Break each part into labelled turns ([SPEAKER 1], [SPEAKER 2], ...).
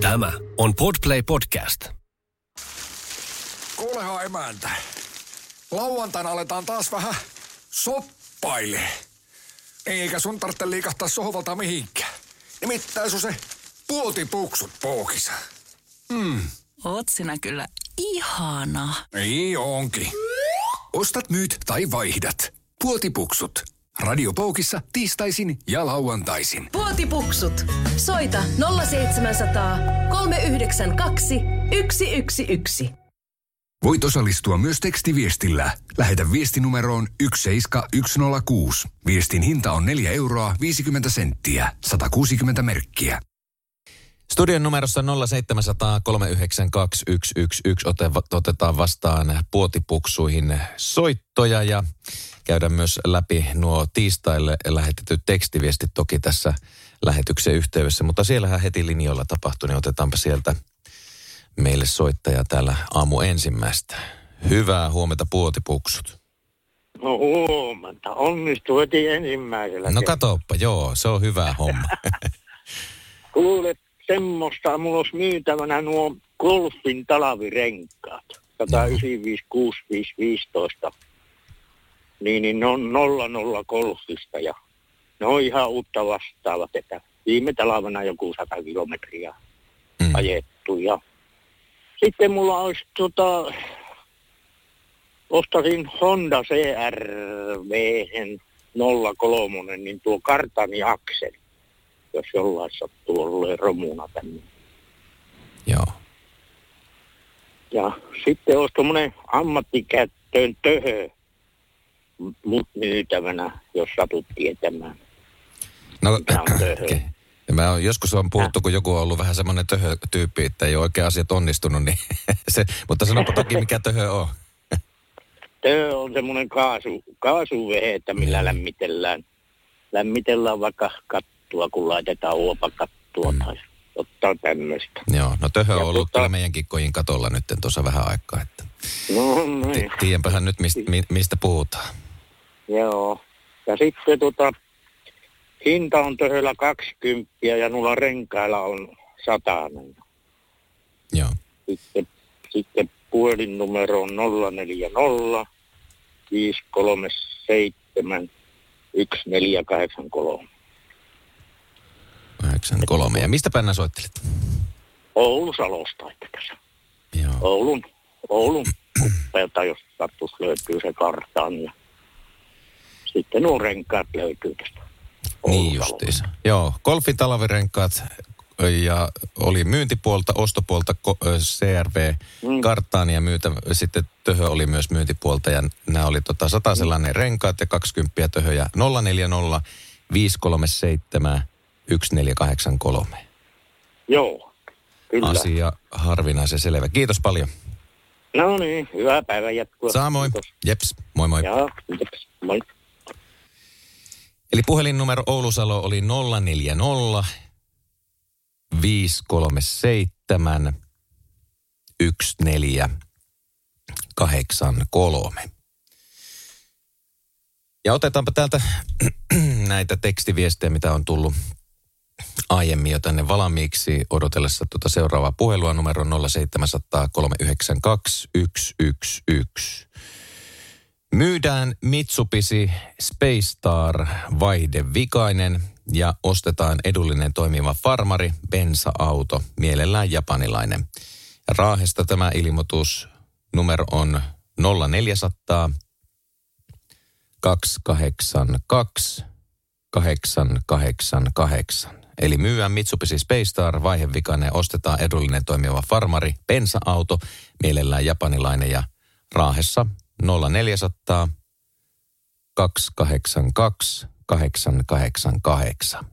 [SPEAKER 1] Tämä on Podplay Podcast.
[SPEAKER 2] Kuulehan emäntä. Lauantaina aletaan taas vähän soppaile. Eikä sun tarvitse liikahtaa sohvalta mihinkään. Nimittäin sun se puotipuksut pookissa.
[SPEAKER 3] Oot sinä kyllä ihana.
[SPEAKER 2] Niin onkin. Ostat, myyt tai vaihdat. Puotipuksut. Radio Poukissa tiistaisin ja lauantaisin.
[SPEAKER 4] Puotipuksut. Soita 0700 392 111.
[SPEAKER 2] Voit osallistua myös tekstiviestillä. Lähetä viestinumeroon 17106. Viestin hinta on 4 euroa 50 senttiä. 160 merkkiä.
[SPEAKER 5] Studion numerossa 0700 392 111 ote- otetaan vastaan puotipuksuihin soittoja ja käydään myös läpi nuo tiistaille lähetetyt tekstiviestit toki tässä lähetyksen yhteydessä, mutta siellähän heti linjoilla tapahtui, niin otetaanpa sieltä meille soittaja täällä aamu ensimmäistä. Hyvää huomenta puotipuksut.
[SPEAKER 6] No huomenta. Onnistu heti ensimmäisellä.
[SPEAKER 5] No katoppa, joo, se on hyvä homma.
[SPEAKER 6] Kuule, semmoista, mulla olisi myytävänä nuo golfin talavirenkaat. 195, 65, 15. Niin, niin ne on 00 golfista ja ne on ihan uutta vastaavat, että viime talvena joku 100 kilometriä
[SPEAKER 5] Mm.
[SPEAKER 6] ajettu. Ja sitten mulla olisi tota, ostasin Honda CRV 03, niin tuo kartani akseli, jos jollain sattuu olleen romuna tänne.
[SPEAKER 5] joo.
[SPEAKER 6] Ja sitten olisi tuommoinen ammattikäyttöön töhö myytävänä, jos satut tietämään.
[SPEAKER 5] No,
[SPEAKER 6] on töhö?
[SPEAKER 5] okei. Ja mä oon, joskus on puhuttu, kun joku on ollut vähän semmoinen töhö-tyyppi, että ei ole oikein asiat onnistunut, niin se, mutta sanopa toki mikä töhö on.
[SPEAKER 6] Töhö on semmoinen kaasu, kaasuvehe, että millä lämmitellään. Lämmitellään vaikka kattua, kun laitetaan uopakattua tai ottaa tämmöistä.
[SPEAKER 5] Joo, no töhö on
[SPEAKER 6] Ja
[SPEAKER 5] ollut
[SPEAKER 6] tota-
[SPEAKER 5] kyllä meidänkin kojin katolla nyt tuossa vähän aikaa, että
[SPEAKER 6] No
[SPEAKER 5] ti-
[SPEAKER 6] niin.
[SPEAKER 5] tiedänpähän nyt mistä, mi, mistä puhutaan.
[SPEAKER 6] Joo. Ja sitten tota, hinta on töhöllä 20 ja nulla renkailla on satainen.
[SPEAKER 5] Joo,
[SPEAKER 6] Sitten, sitten puhelinnumero on 040 537 1483.
[SPEAKER 5] 93. Ja mistä päin soittelit?
[SPEAKER 6] Oulun Salosta, tässä.
[SPEAKER 5] Joo.
[SPEAKER 6] Oulun, Oulun kuppeelta, jos sattuisi löytyy se kartaan. Ja sitten nuo renkaat löytyy tästä. Oulun
[SPEAKER 5] Niin justiinsa. Joo, golfin talvirenkaat ja oli myyntipuolta, ostopuolta CRV
[SPEAKER 6] Mm.
[SPEAKER 5] karttaan ja myytä, sitten töhö oli myös myyntipuolta ja nämä oli tota sellainen renkaat ja 20 töhö ja 040 537 1483.
[SPEAKER 6] Joo, kyllä.
[SPEAKER 5] Asia harvinaisen selvä. Kiitos paljon.
[SPEAKER 6] No niin, hyvää päivän jatkoa.
[SPEAKER 5] Samoin.
[SPEAKER 6] Kiitos.
[SPEAKER 5] Jeps, moi moi.
[SPEAKER 6] Joo, kiitos. Moi.
[SPEAKER 5] Eli puhelinnumero Oulusalo oli 040 537 1483. Ja otetaanpa täältä näitä tekstiviestejä, mitä on tullut aiemmin jo tänne valmiiksi odotellessa tuota seuraavaa puhelua numero 0700 392 111. Myydään Mitsubishi Space Star vaihde vikainen ja ostetaan edullinen toimiva farmari, bensa-auto, mielellään japanilainen. Ja Raahesta tämä ilmoitus numero on 0400 282 888. Eli myyään Mitsubishi Space Star vaihevikainen ostetaan edullinen toimiva farmari, bensa-auto, mielellään japanilainen ja Raahessa 0400 282 888.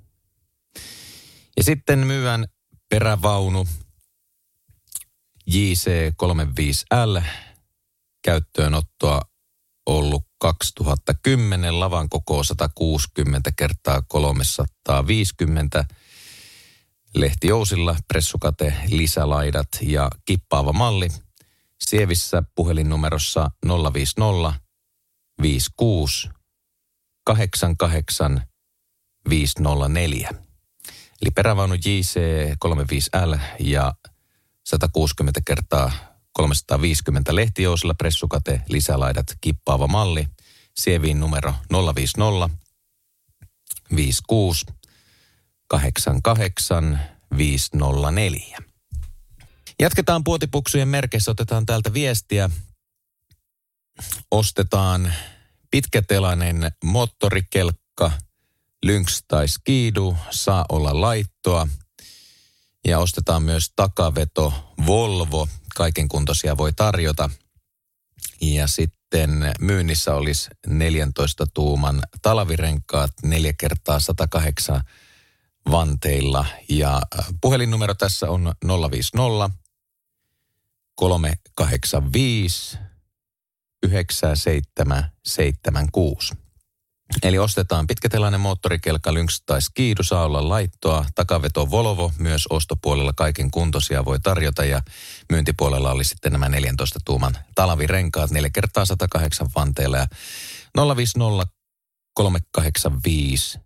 [SPEAKER 5] Ja sitten myyään perävaunu JC35L käyttöönottoa ollut 2010 lavan koko 160 kertaa 350 lehtijousilla, pressukate, lisälaidat ja kippaava malli. Sievissä puhelinnumerossa 050 56 88 504. Eli perävaunu JC 35L ja 160 kertaa 350 lehtijousilla pressukate, lisälaidat, kippaava malli. Sieviin numero 050 56 88 504. Jatketaan puotipuksujen merkeissä, otetaan täältä viestiä. Ostetaan pitkätelainen moottorikelkka, lynx tai skidu, saa olla laittoa. Ja ostetaan myös takaveto Volvo, kaiken kuntoisia voi tarjota. Ja sitten myynnissä olisi 14 tuuman talvirenkaat 4 kertaa 108 vanteilla. Ja puhelinnumero tässä on 050 385 9776. Eli ostetaan pitkätelainen moottorikelkka, lynx tai skiidu, saa olla laittoa. Takaveto Volvo, myös ostopuolella kaiken kuntoisia voi tarjota ja myyntipuolella oli sitten nämä 14 tuuman talvirenkaat 4 kertaa 108 vanteilla ja 050 385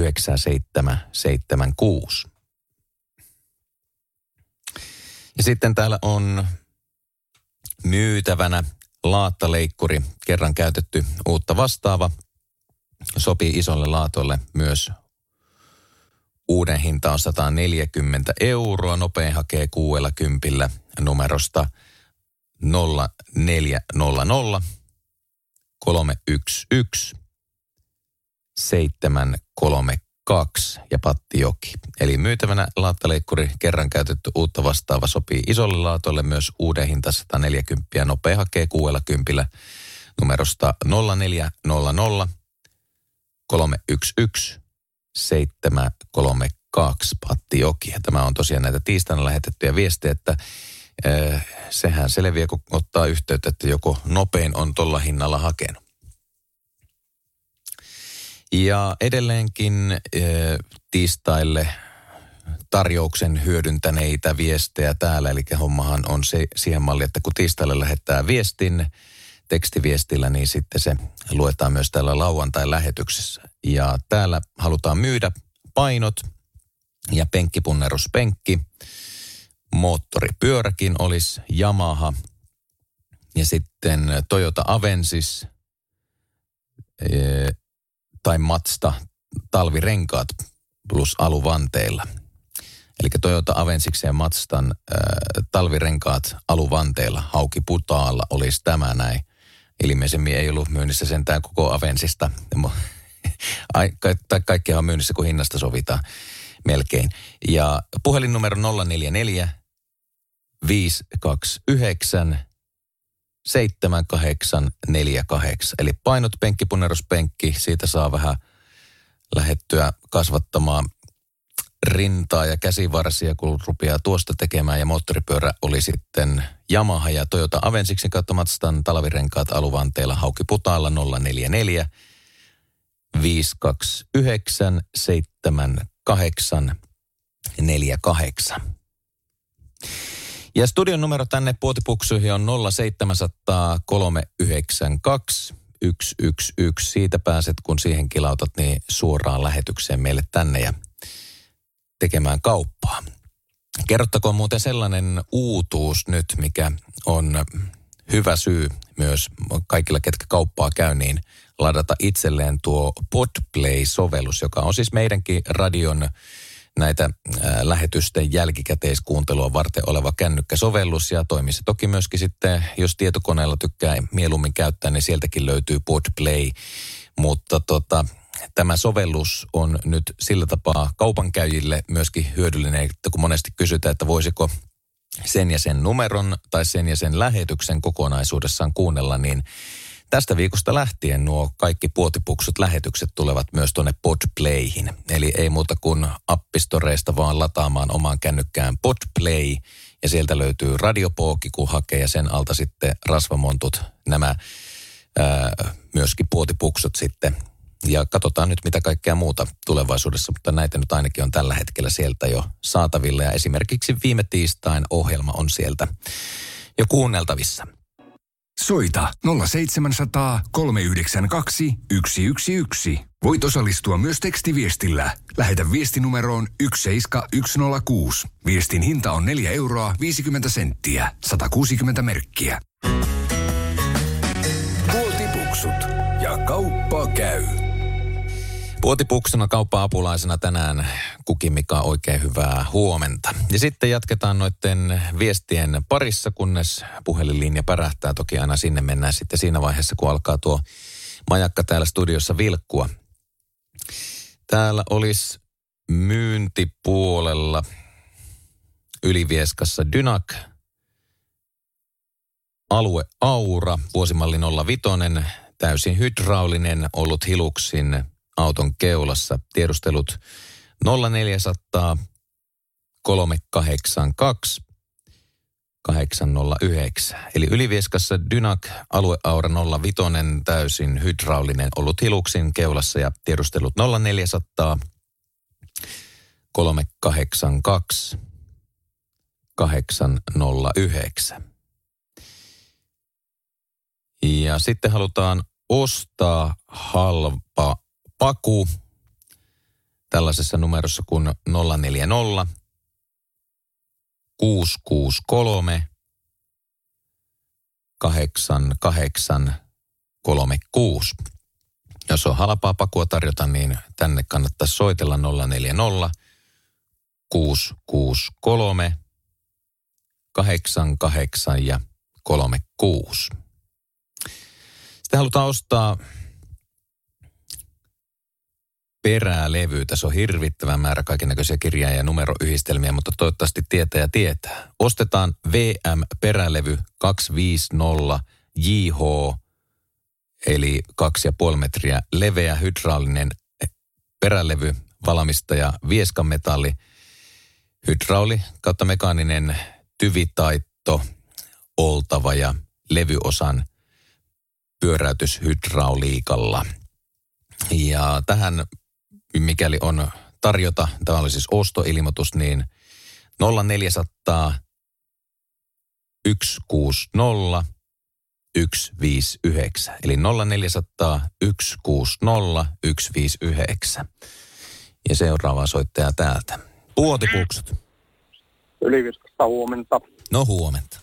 [SPEAKER 5] 9776. Ja sitten täällä on myytävänä laattaleikkuri, kerran käytetty uutta vastaava. Sopii isolle laatolle myös uuden hinta on 140 euroa. Nopein hakee kuuella kympillä numerosta 0400 311 733 kaksi ja Pattijoki. Eli myytävänä laattaleikkuri kerran käytetty uutta vastaava sopii isolle laatolle myös uuden hinta 140 nopea hakee kuuella kympillä numerosta 0400 311 732 Pattijoki. Ja tämä on tosiaan näitä tiistaina lähetettyjä viestejä, että äh, sehän selviää, kun ottaa yhteyttä, että joko nopein on tuolla hinnalla hakenut. Ja edelleenkin e, tiistaille tarjouksen hyödyntäneitä viestejä täällä. Eli hommahan on se siihen malli, että kun tiistaille lähettää viestin tekstiviestillä, niin sitten se luetaan myös täällä lauantai lähetyksessä. Ja täällä halutaan myydä painot ja penkkipunneruspenkki. Moottoripyöräkin olisi Yamaha. Ja sitten Toyota Avensis, tai Matsta talvirenkaat plus aluvanteilla. Eli Toyota Avensiksen ja Matstan äh, talvirenkaat aluvanteilla hauki putaalla olisi tämä näin. Ilmeisemmin ei ollut myynnissä sentään koko Avensista. tai kaikkea on myynnissä, kun hinnasta sovitaan melkein. Ja puhelinnumero 044 529 7848. Eli painot, penkkipunneruspenkki, siitä saa vähän lähettyä kasvattamaan rintaa ja käsivarsia, kun rupeaa tuosta tekemään. Ja moottoripyörä oli sitten Yamaha ja Toyota Avensiksen kautta Matstan talvirenkaat aluvanteella Hauki Putaalla 044 529 78 48. Ja studion numero tänne puotipuksuihin on 0700 392 111. Siitä pääset, kun siihen kilautat, niin suoraan lähetykseen meille tänne ja tekemään kauppaa. Kerrottakoon muuten sellainen uutuus nyt, mikä on hyvä syy myös kaikilla, ketkä kauppaa käy, niin ladata itselleen tuo Podplay-sovellus, joka on siis meidänkin radion näitä lähetysten jälkikäteiskuuntelua varten oleva kännykkäsovellus ja toimii se toki myöskin sitten, jos tietokoneella tykkää mieluummin käyttää, niin sieltäkin löytyy Podplay. Mutta tota, tämä sovellus on nyt sillä tapaa kaupankäyjille myöskin hyödyllinen, että kun monesti kysytään, että voisiko sen ja sen numeron tai sen ja sen lähetyksen kokonaisuudessaan kuunnella, niin Tästä viikosta lähtien nuo kaikki puotipuksut lähetykset tulevat myös tuonne Podplayhin. Eli ei muuta kuin appistoreista vaan lataamaan omaan kännykkään Podplay. Ja sieltä löytyy radiopooki, kun hakee ja sen alta sitten rasvamontut nämä ää, myöskin puotipuksut sitten. Ja katsotaan nyt mitä kaikkea muuta tulevaisuudessa, mutta näitä nyt ainakin on tällä hetkellä sieltä jo saatavilla. Ja esimerkiksi viime tiistain ohjelma on sieltä jo kuunneltavissa.
[SPEAKER 2] Soita 0700 392 111. Voit osallistua myös tekstiviestillä. Lähetä viestinumeroon 17106. Viestin hinta on 4 euroa 50 senttiä. 160 merkkiä. Puotipuksut ja kauppa käy.
[SPEAKER 5] Puotipuksuna kauppa-apulaisena tänään kukin Mika oikein hyvää huomenta. Ja sitten jatketaan noiden viestien parissa, kunnes puhelinlinja pärähtää. Toki aina sinne mennään sitten siinä vaiheessa, kun alkaa tuo majakka täällä studiossa vilkkua. Täällä olisi myyntipuolella Ylivieskassa Dynak, alue Aura, vuosimalli 05, täysin hydraulinen, ollut hiluksin auton keulassa. Tiedustelut 0400 382 809. Eli Ylivieskassa Dynak alueaura 05 täysin hydraulinen ollut hiluksin keulassa ja tiedustelut 0400 382 809. Ja sitten halutaan ostaa halpa paku tällaisessa numerossa kuin 040 663 8836. Jos on halpaa pakua tarjota, niin tänne kannattaa soitella 040 663 88 ja 36. Sitten halutaan ostaa perälevy. Tässä on hirvittävä määrä kaikennäköisiä kirjaa ja numeroyhdistelmiä, mutta toivottavasti tietää ja tietää. Ostetaan VM perälevy 250 JH, eli 2,5 metriä leveä hydraulinen perälevy, valmistaja Vieskametalli, hydrauli kautta mekaaninen tyvitaitto, oltava ja levyosan pyöräytyshydrauliikalla. Ja tähän mikäli on tarjota, tämä oli siis ostoilmoitus, niin 0400 160 159. Eli 0400 160 159. Ja seuraava soittaja täältä. Puotipuksut.
[SPEAKER 7] Yliviskasta huomenta.
[SPEAKER 5] No huomenta.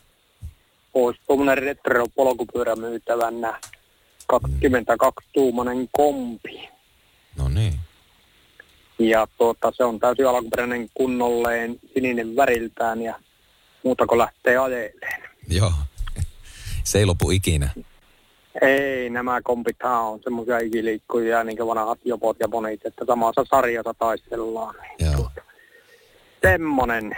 [SPEAKER 7] Olisi tuommoinen retro polkupyörä myytävänä 22-tuumainen kompi.
[SPEAKER 5] No niin.
[SPEAKER 7] Ja tuota, se on täysin alkuperäinen kunnolleen sininen väriltään ja muuta kuin lähtee ajeleen.
[SPEAKER 5] Joo. Se ei lopu ikinä.
[SPEAKER 7] Ei, nämä kompithan on semmoisia ikiliikkujia, niin kuin vanhat jopot ja bonit, että samassa sarjassa taistellaan.
[SPEAKER 5] Joo.
[SPEAKER 7] Tuota, semmonen,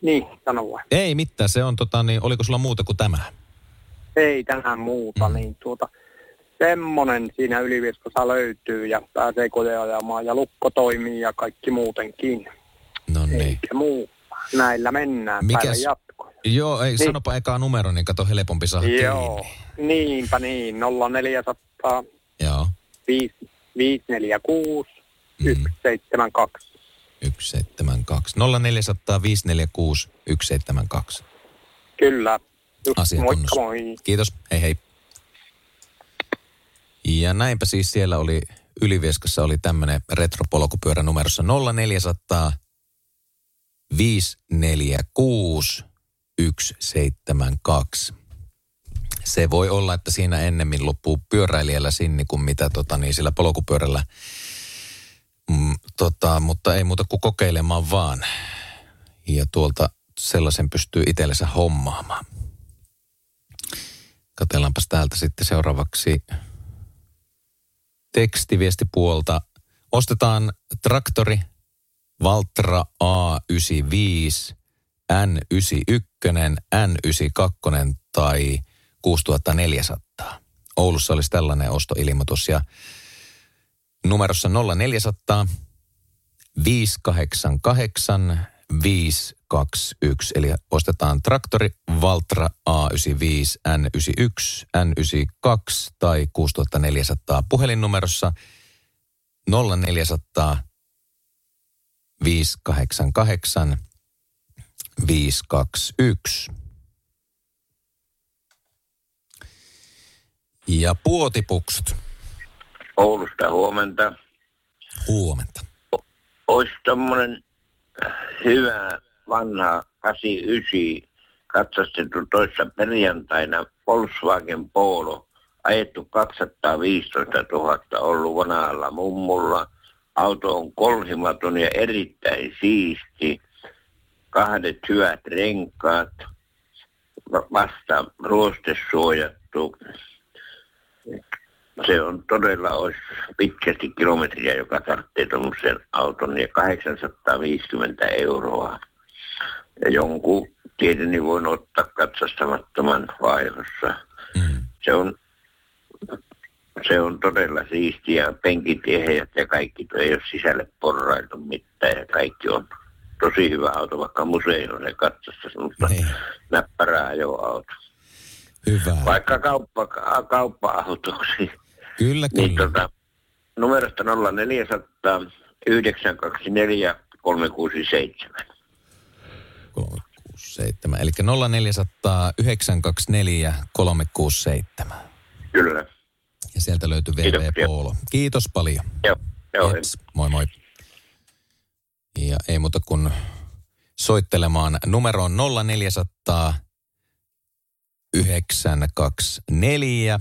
[SPEAKER 7] niin, sano vai.
[SPEAKER 5] Ei mitään, se on tota niin, oliko sulla muuta kuin tämä?
[SPEAKER 7] Ei tänään muuta,
[SPEAKER 5] mm.
[SPEAKER 7] niin tuota, semmonen siinä Yliviskossa löytyy ja pääsee koteen ajamaan ja lukko toimii ja kaikki muutenkin.
[SPEAKER 5] No niin.
[SPEAKER 7] Eikä muu. Näillä mennään
[SPEAKER 5] Mikäs-
[SPEAKER 7] jatkoon.
[SPEAKER 5] Joo, ei,
[SPEAKER 7] Niin.
[SPEAKER 5] sanopa eka numero, niin kato helpompi saada
[SPEAKER 7] Joo,
[SPEAKER 5] kiinni.
[SPEAKER 7] niinpä niin, 0400
[SPEAKER 5] Joo,
[SPEAKER 7] 546
[SPEAKER 5] Mm.
[SPEAKER 7] 172.
[SPEAKER 5] 172. 0400 546 172.
[SPEAKER 7] Kyllä. Just,
[SPEAKER 5] Asia
[SPEAKER 7] moikka moi.
[SPEAKER 5] Kiitos, hei hei. Ja näinpä siis siellä oli, Ylivieskassa oli tämmöinen retropolkupyörä numerossa 0400 546 172. Se voi olla, että siinä ennemmin loppuu pyöräilijällä sinni kuin mitä tota, niin sillä polkupyörällä. Mm, tota, mutta ei muuta kuin kokeilemaan vaan. Ja tuolta sellaisen pystyy itsellensä hommaamaan. Katellaanpas täältä sitten seuraavaksi tekstiviestipuolta. Ostetaan traktori Valtra A95, N91, N92 tai 6400. Oulussa olisi tällainen ostoilmoitus ja numerossa 0400 588 521. Eli ostetaan traktori Valtra A95, N91, N92 tai 6400 puhelinnumerossa 0400 588 521. Ja puotipuksut.
[SPEAKER 8] Oulusta huomenta.
[SPEAKER 5] Huomenta.
[SPEAKER 8] Olisi tommonen hyvä vanha 89 katsastettu toissa perjantaina Volkswagen Polo. Ajettu 215 000 ollut vanhalla mummulla. Auto on kolhimaton ja erittäin siisti. Kahdet hyvät renkaat. Va- Vasta ruostesuojattu. Se on todella olisi pitkästi kilometriä, joka tarvitsee tuommoisen auton ja 850 euroa. Ja jonkun tieteni voin ottaa katsastamattoman vaihossa.
[SPEAKER 5] Mm.
[SPEAKER 8] Se on, se on todella siistiä. Penkit eheät ja kaikki ei ole sisälle porrailtu mitään ja kaikki on tosi hyvä auto, vaikka museoon se katsasta semmoista
[SPEAKER 5] Niin.
[SPEAKER 8] näppärää ajoauto.
[SPEAKER 5] Hyvä.
[SPEAKER 8] Vaikka kauppa, kauppa-autoksi.
[SPEAKER 5] Kyllä,
[SPEAKER 8] Niin
[SPEAKER 5] kyllä.
[SPEAKER 8] tota, numerosta 0400 924 367.
[SPEAKER 5] 367. Eli 0400 924 367.
[SPEAKER 8] Kyllä.
[SPEAKER 5] Ja sieltä löytyy VV. Polo. Kiitos paljon.
[SPEAKER 8] Joo, joo.
[SPEAKER 5] Jeps, moi moi. Ja ei muuta kuin soittelemaan numeroon 0400 924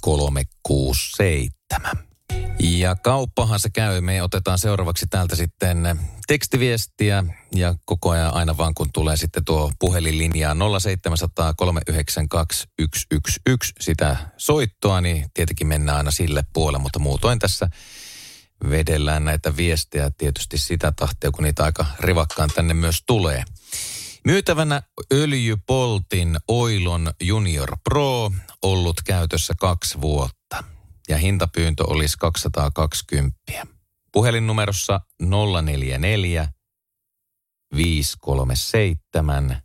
[SPEAKER 5] 367. Ja kauppahan se käy. Me otetaan seuraavaksi täältä sitten tekstiviestiä ja koko ajan aina vaan kun tulee sitten tuo puhelinlinjaa 0700 392 111 sitä soittoa, niin tietenkin mennään aina sille puolelle, mutta muutoin tässä vedellään näitä viestejä tietysti sitä tahtia, kun niitä aika rivakkaan tänne myös tulee. Myytävänä öljypoltin Oilon Junior Pro ollut käytössä kaksi vuotta ja hintapyyntö olisi 220. Puhelinnumerossa 044 537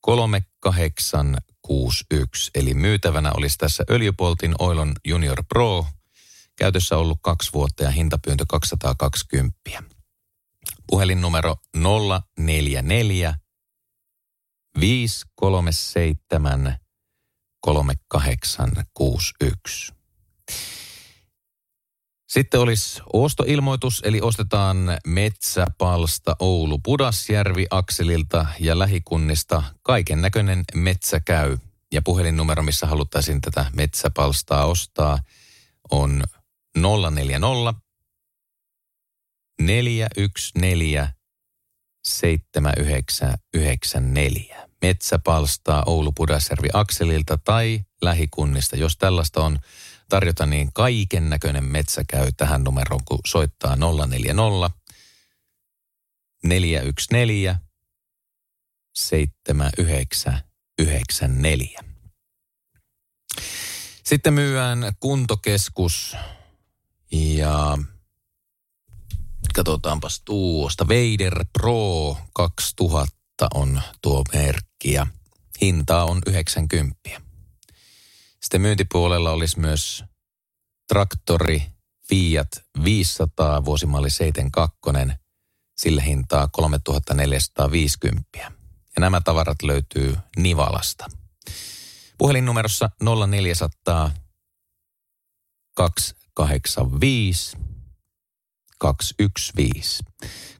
[SPEAKER 5] 3861 eli myytävänä olisi tässä öljypoltin Oilon Junior Pro käytössä ollut kaksi vuotta ja hintapyyntö 220. Puhelinnumero 044 537 3861. Sitten olisi ostoilmoitus, eli ostetaan metsäpalsta Oulu Pudasjärvi akselilta ja lähikunnista kaiken näköinen metsä käy. Ja puhelinnumero, missä haluttaisiin tätä metsäpalstaa ostaa, on 040 414 7994. Metsäpalstaa Oulu Pudasjärvi akselilta tai lähikunnista. Jos tällaista on tarjota, niin kaiken näköinen metsä käy tähän numeroon, kun soittaa 040 414 7994. Sitten myyään kuntokeskus ja katsotaanpas tuosta. Vader Pro 2000 on tuo merkki ja hintaa on 90. Sitten myyntipuolella olisi myös traktori Fiat 500 vuosimalli 72. Sillä hintaa 3450. Ja nämä tavarat löytyy Nivalasta. Puhelinnumerossa 0400 285 215.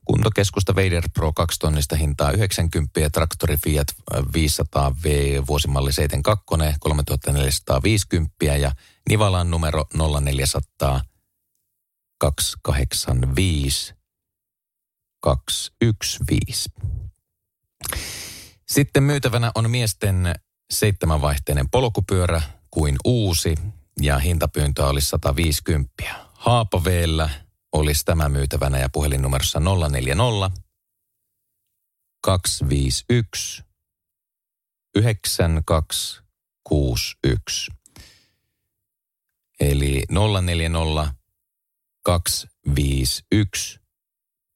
[SPEAKER 5] Kuntokeskusta Vader Pro 2 tonnista hintaa 90 ja traktori Fiat 500V vuosimalli 72 3450 ja Nivalan numero 0400 285 215. Sitten myytävänä on miesten seitsemänvaihteinen polkupyörä kuin uusi ja hintapyyntö olisi 150. Haapaveellä olisi tämä myytävänä ja puhelinnumerossa 040 251 9261. Eli 040 251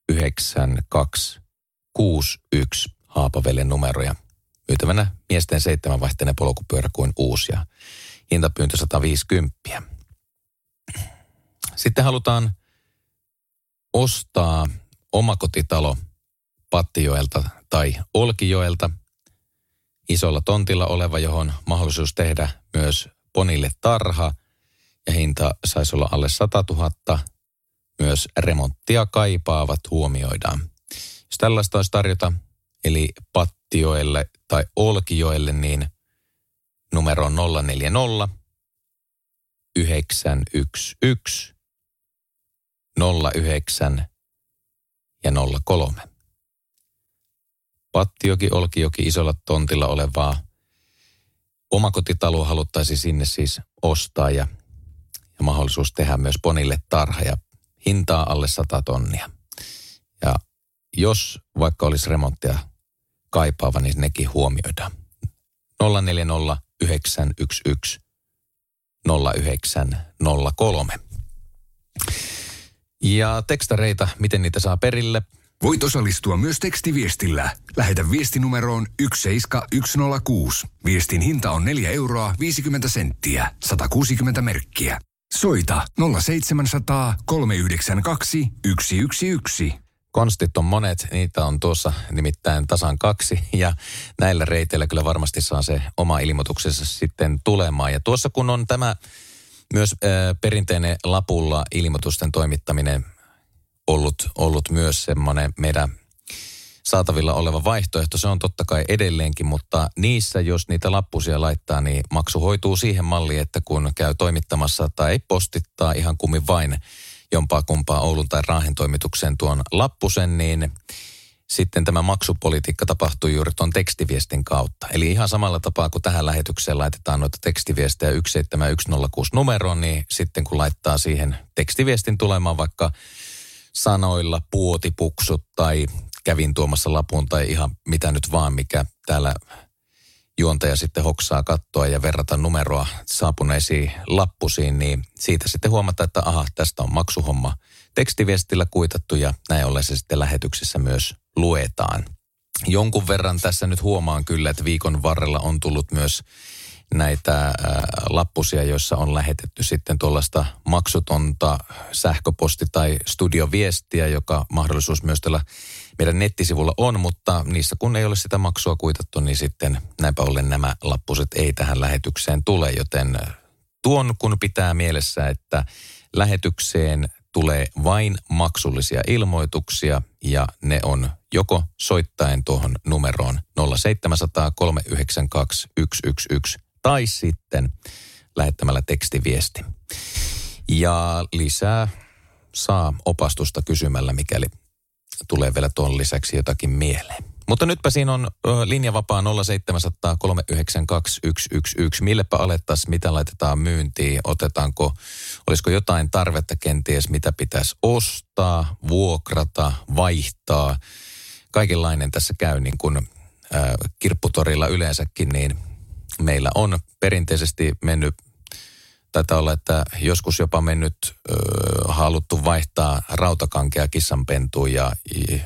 [SPEAKER 5] 9261 Haapavelen numeroja. Myytävänä miesten seitsemänvaihteinen polkupyörä kuin uusi ja hintapyyntö 150. Sitten halutaan ostaa omakotitalo Pattijoelta tai Olkijoelta isolla tontilla oleva, johon mahdollisuus tehdä myös Ponille tarha ja hinta saisi olla alle 100 000. Myös remonttia kaipaavat huomioidaan. Jos tällaista olisi tarjota, eli Pattioelle tai Olkijoelle, niin numero on 040 911 09 ja 03. Pattioki, Olkijoki, isolla tontilla olevaa omakotitaloa haluttaisiin sinne siis ostaa ja, ja mahdollisuus tehdä myös Ponille tarha ja hintaa alle 100 tonnia. Ja jos vaikka olisi remonttia kaipaava, niin nekin huomioidaan. 040 911 0903. Ja tekstareita, miten niitä saa perille?
[SPEAKER 2] Voit osallistua myös tekstiviestillä. Lähetä viestinumeroon 17106. Viestin hinta on 4 euroa 50 senttiä, 160 merkkiä. Soita 0700 392 111.
[SPEAKER 5] Konstit on monet, niitä on tuossa nimittäin tasan kaksi ja näillä reiteillä kyllä varmasti saa se oma ilmoituksensa sitten tulemaan. Ja tuossa kun on tämä myös äh, perinteinen lapulla ilmoitusten toimittaminen ollut, ollut myös semmoinen meidän saatavilla oleva vaihtoehto. Se on totta kai edelleenkin, mutta niissä, jos niitä lappusia laittaa, niin maksu hoituu siihen malliin, että kun käy toimittamassa tai postittaa ihan kummin vain jompaa kumpaa Oulun tai Raahen toimitukseen tuon lappusen, niin sitten tämä maksupolitiikka tapahtuu juuri tuon tekstiviestin kautta. Eli ihan samalla tapaa kuin tähän lähetykseen laitetaan noita tekstiviestejä 17106 numeroon, niin sitten kun laittaa siihen tekstiviestin tulemaan vaikka sanoilla puotipuksut tai kävin tuomassa lapun tai ihan mitä nyt vaan, mikä täällä juontaja sitten hoksaa kattoa ja verrata numeroa saapuneisiin lappusiin, niin siitä sitten huomata, että aha, tästä on maksuhomma tekstiviestillä kuitattu ja näin ollen se sitten lähetyksessä myös luetaan. Jonkun verran tässä nyt huomaan kyllä, että viikon varrella on tullut myös näitä äh, lappusia, joissa on lähetetty sitten tuollaista maksutonta sähköposti- tai studioviestiä, joka mahdollisuus myös tällä meidän nettisivulla on, mutta niissä kun ei ole sitä maksua kuitattu, niin sitten näinpä ollen nämä lappuset ei tähän lähetykseen tule, joten tuon kun pitää mielessä, että lähetykseen tulee vain maksullisia ilmoituksia ja ne on joko soittaen tuohon numeroon 0700 392 111 tai sitten lähettämällä tekstiviesti. Ja lisää saa opastusta kysymällä, mikäli tulee vielä tuon lisäksi jotakin mieleen. Mutta nytpä siinä on linjavapaa 0700 392 111. Millepä alettaisiin, mitä laitetaan myyntiin, otetaanko, olisiko jotain tarvetta kenties, mitä pitäisi ostaa, vuokrata, vaihtaa. Kaikenlainen tässä käy niin kuin äh, kirpputorilla yleensäkin, niin meillä on perinteisesti mennyt taitaa olla, että joskus jopa mennyt ö, haluttu vaihtaa rautakankea kissanpentuun ja i,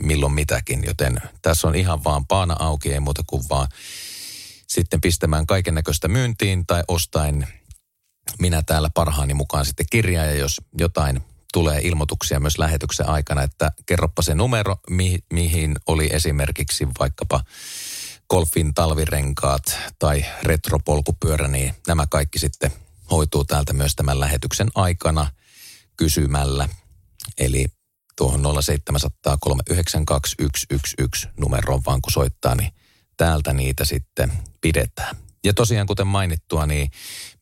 [SPEAKER 5] milloin mitäkin. Joten tässä on ihan vaan paana auki, ei muuta kuin vaan sitten pistämään kaiken näköistä myyntiin tai ostain minä täällä parhaani mukaan sitten kirjaa ja jos jotain tulee ilmoituksia myös lähetyksen aikana, että kerroppa se numero, mi, mihin oli esimerkiksi vaikkapa golfin talvirenkaat tai retropolkupyörä, niin nämä kaikki sitten hoituu täältä myös tämän lähetyksen aikana kysymällä. Eli tuohon 0700 numeroon vaan kun soittaa, niin täältä niitä sitten pidetään. Ja tosiaan kuten mainittua, niin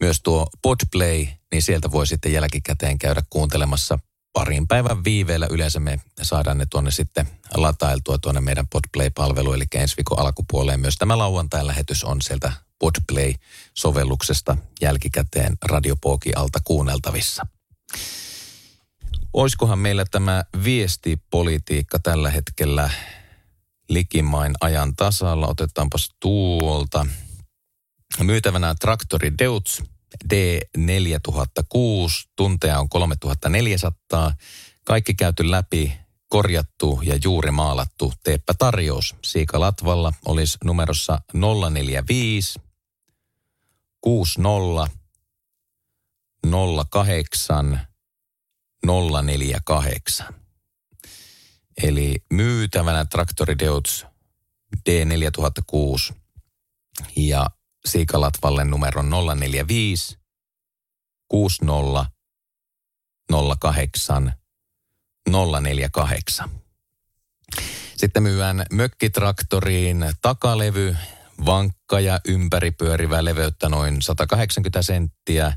[SPEAKER 5] myös tuo Podplay, niin sieltä voi sitten jälkikäteen käydä kuuntelemassa parin päivän viiveellä yleensä me saadaan ne tuonne sitten latailtua tuonne meidän Podplay-palvelu, eli ensi viikon alkupuoleen. Myös tämä lauantai-lähetys on sieltä Podplay-sovelluksesta jälkikäteen Radiopooki alta kuunneltavissa. Oiskohan meillä tämä viestipolitiikka tällä hetkellä likimain ajan tasalla? Otetaanpas tuolta. Myytävänä traktori Deutz D4006, tunteja on 3400. Kaikki käyty läpi, korjattu ja juuri maalattu. Teepä tarjous. Siika Latvalla olisi numerossa 045 60 08 048. Eli myytävänä traktori Deutz D4006 ja Siikalatvalle numeron 045 60 08 048. Sitten myyään mökkitraktoriin takalevy, vankka ja ympäripyörivä leveyttä noin 180 senttiä.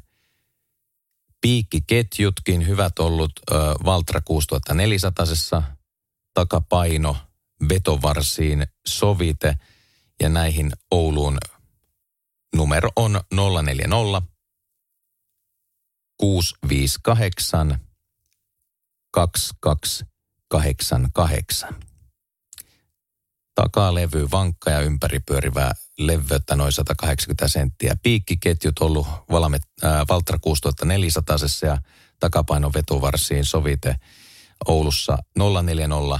[SPEAKER 5] Piikkiketjutkin hyvät ollut ö, Valtra 6400 takapaino vetovarsiin sovite ja näihin Ouluun numero on 040 658 2288. Takalevy, vankka ja ympäripyörivää leveyttä noin 180 senttiä. Piikkiketjut ollut Valmet, äh, Valtra 6400 ja takapaino vetuvarsiin sovite Oulussa 040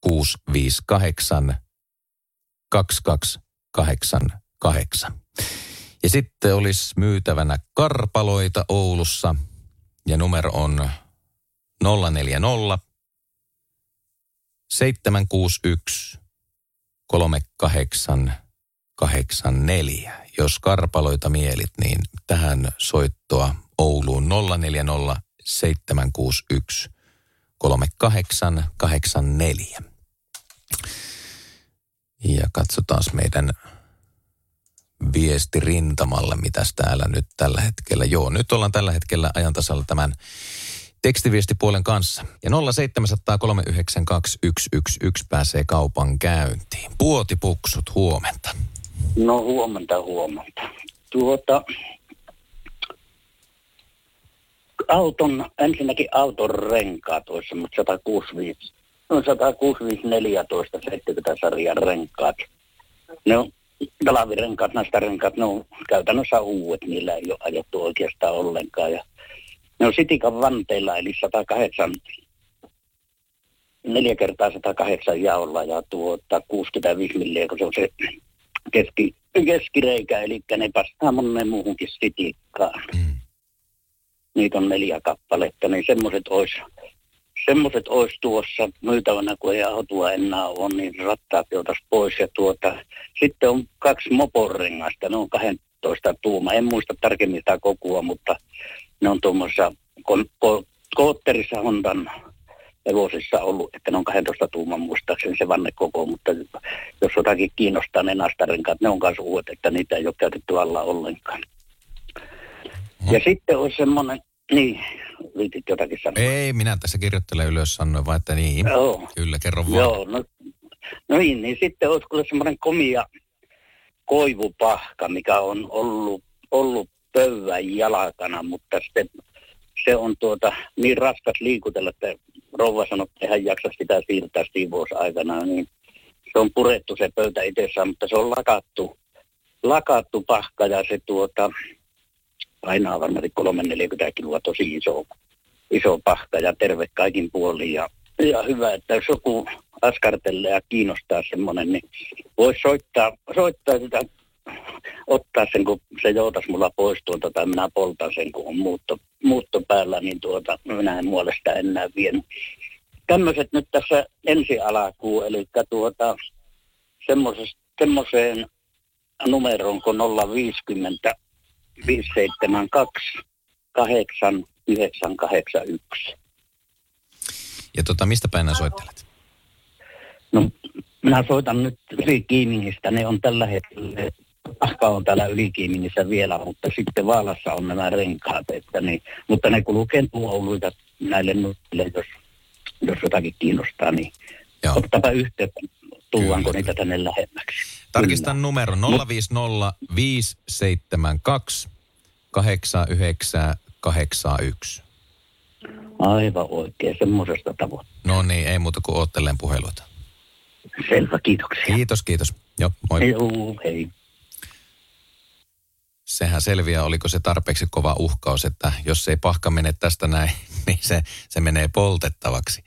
[SPEAKER 5] 658 2288. Ja sitten olisi myytävänä karpaloita Oulussa ja numero on 040 761 3884. Jos karpaloita mielit, niin tähän soittoa Ouluun 040 761 3884. Ja katsotaan meidän viesti rintamalle, mitä täällä nyt tällä hetkellä. Joo, nyt ollaan tällä hetkellä ajantasalla tämän tekstiviestipuolen kanssa. Ja 070392111 pääsee kaupan käyntiin. Puotipuksut, huomenta.
[SPEAKER 9] No huomenta, huomenta. Tuota, auton, ensinnäkin auton renkaat olisi semmoista 165, no 165 14 70 sarjan renkaat. Ne on talvirenkaat, näistä renkaat, ne on käytännössä uudet, niillä ei ole ajettu oikeastaan ollenkaan. Ja ne on Sitikan vanteilla, eli 108, 4 kertaa 108 jaolla ja tuota 65 milliä, kun se on se keski, keskireikä, eli ne pastaa monen muuhunkin sitikkaan. Mm. Niitä on neljä kappaletta, niin semmoiset olisi semmoiset olisi tuossa myytävänä, kun ei autoa enää ole, niin rattaat joutaisi pois. Ja tuota, sitten on kaksi moporengasta, ne on 12 tuuma. En muista tarkemmin sitä kokua, mutta ne on tuommoisessa ko- ko- kootterissa Hondan hevosissa ollut, että ne on 12 tuuman muistaakseni se vanne koko, mutta jos jotakin kiinnostaa ne nastarenkaat, ne on myös uudet, että niitä ei ole käytetty alla ollenkaan. Ja sitten on semmoinen, niin, viitit jotakin sanoa.
[SPEAKER 5] Ei, minä tässä kirjoittelen ylös sanoin vaan, että niin.
[SPEAKER 9] Joo.
[SPEAKER 5] Kyllä, kerro vaan.
[SPEAKER 9] Joo, no, no niin, niin sitten olisi kyllä semmoinen komia koivupahka, mikä on ollut, ollut pöydän jalakana, mutta sitten se on tuota niin raskas liikutella, että rouva sanoi, että hän jaksa sitä siirtää siivousaikana, niin se on purettu se pöytä itsessään, mutta se on lakattu, lakattu pahka ja se tuota, painaa varmasti 340 kiloa tosi iso, iso pahka ja terve kaikin puolin ja, ja hyvä, että jos joku askartelee ja kiinnostaa semmoinen, niin voisi soittaa, soittaa sitä ottaa sen, kun se joutas mulla pois tuolta, tai minä poltan sen, kun on muutto, muutto päällä, niin tuota, minä en muualle sitä enää vien. Tämmöiset nyt tässä ensi alkuun, eli tuota, semmoiseen numeroon kuin 050 572 8981.
[SPEAKER 5] Ja tota, mistä päin soittelet?
[SPEAKER 9] No, minä soitan nyt Ylikiimingistä. Ne on tällä hetkellä Ahka on täällä Ylikiimingissä vielä, mutta sitten Vaalassa on nämä renkaat. Että niin, mutta ne kulkee Ouluita näille nuille, jos, jos jotakin kiinnostaa, niin Joo. ottapa yhteyttä, tullaanko Kyllä. niitä tänne lähemmäksi.
[SPEAKER 5] Tarkistan Kyllä. numero 050 572 8981.
[SPEAKER 9] Aivan oikein, semmoisesta tavoitteesta.
[SPEAKER 5] No niin, ei muuta kuin oottelen puheluita.
[SPEAKER 9] Selvä, kiitoksia.
[SPEAKER 5] Kiitos, kiitos. Joo, moi.
[SPEAKER 9] Joo, hei
[SPEAKER 5] sehän selviää, oliko se tarpeeksi kova uhkaus, että jos ei pahka mene tästä näin, niin se, se menee poltettavaksi.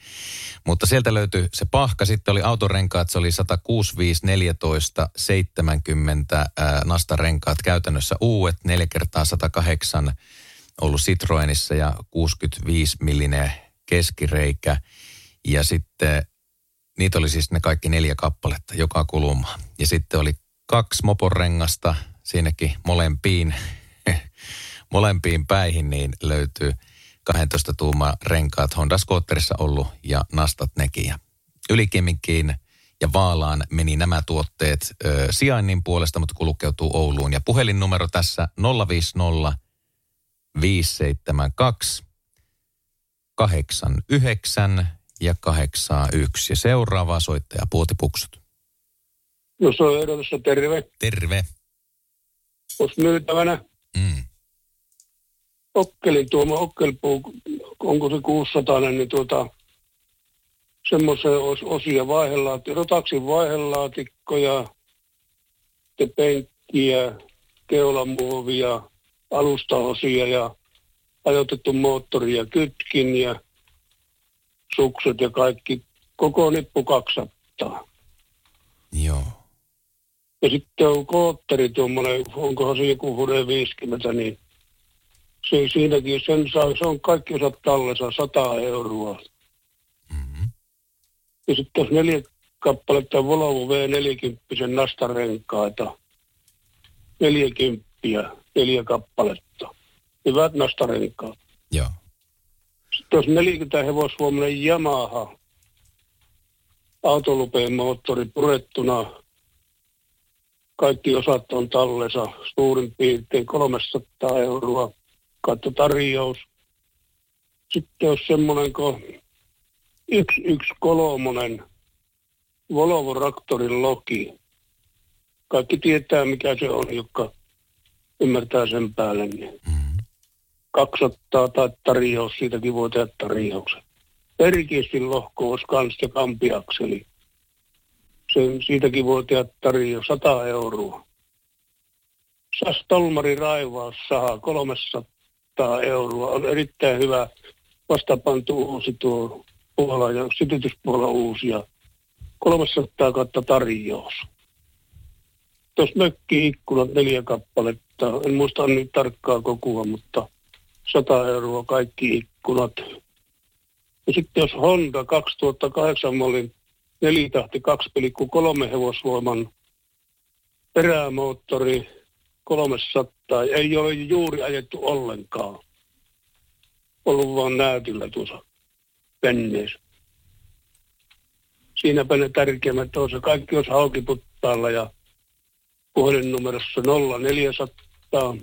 [SPEAKER 5] Mutta sieltä löytyi se pahka, sitten oli autorenkaat, se oli 165 14 70 ää, nastarenkaat käytännössä uudet, 4 kertaa 108 ollut Citroenissa ja 65 millinen keskireikä. Ja sitten niitä oli siis ne kaikki neljä kappaletta joka kulma. Ja sitten oli kaksi moporengasta, siinäkin molempiin, molempiin päihin niin löytyy 12 tuumaa renkaat Honda Scooterissa ollut ja nastat nekin. Ja ja Vaalaan meni nämä tuotteet ö, sijainnin puolesta, mutta kulkeutuu Ouluun. Ja puhelinnumero tässä 050 572 89 ja 81. Ja seuraava soittaja Puotipuksut.
[SPEAKER 10] No se on edellisessä terve.
[SPEAKER 5] Terve.
[SPEAKER 10] Olisi myytävänä
[SPEAKER 5] Mm.
[SPEAKER 10] okkelin tuoma okkelpuu, onko se 600, niin tuota, semmoisia os, osia vaihelaati, rotaksin vaihelaatikkoja, penkkiä, keulamuovia, alustaosia ja ajoitettu moottori ja kytkin ja sukset ja kaikki. Koko nippu 200.
[SPEAKER 5] Joo.
[SPEAKER 10] Ja sitten on kootteri tuommoinen, onkohan se joku Hure 50, niin se, siinäkin sen saa, se on kaikki osat tallessa 100 euroa.
[SPEAKER 5] Mm-hmm.
[SPEAKER 10] Ja sitten jos neljä kappaletta Volvo V40 nastarenkaita, 40, neljä kappaletta. Hyvät nastarenkaat.
[SPEAKER 5] Joo.
[SPEAKER 10] Sitten jos 40 hevosvoimainen Yamaha, autolupeen moottori purettuna, kaikki osat on tallessa suurin piirtein 300 euroa kattotarjous. Sitten jos semmoinen kuin 113 Volvo Raktorin Loki. Kaikki tietää mikä se on, joka ymmärtää sen päälle. Niin.
[SPEAKER 5] Mm-hmm.
[SPEAKER 10] 200 tai tarjous, siitäkin voi tehdä tarjouksen. Perkiistin lohkous kans ja kampiakseli. Sen, siitäkin voi tehdä tarjous 100 euroa. Sas Tolmari raivaus saa 300 euroa. On erittäin hyvä vastapantu uusi tuo puola ja sytytyspuola uusi ja 300 kautta tarjous. Tuossa mökki-ikkunat neljä kappaletta, en muista nyt tarkkaa kokua, mutta 100 euroa kaikki ikkunat. Ja sitten jos Honda 2008 mallin nelitahti 2,3 hevosvoiman perämoottori 300, ei ole juuri ajettu ollenkaan. Ollut vaan näytillä tuossa penneessä. Siinäpä ne tärkeimmät on se. Kaikki olisi haukiputtaalla ja puhelinnumerossa 0400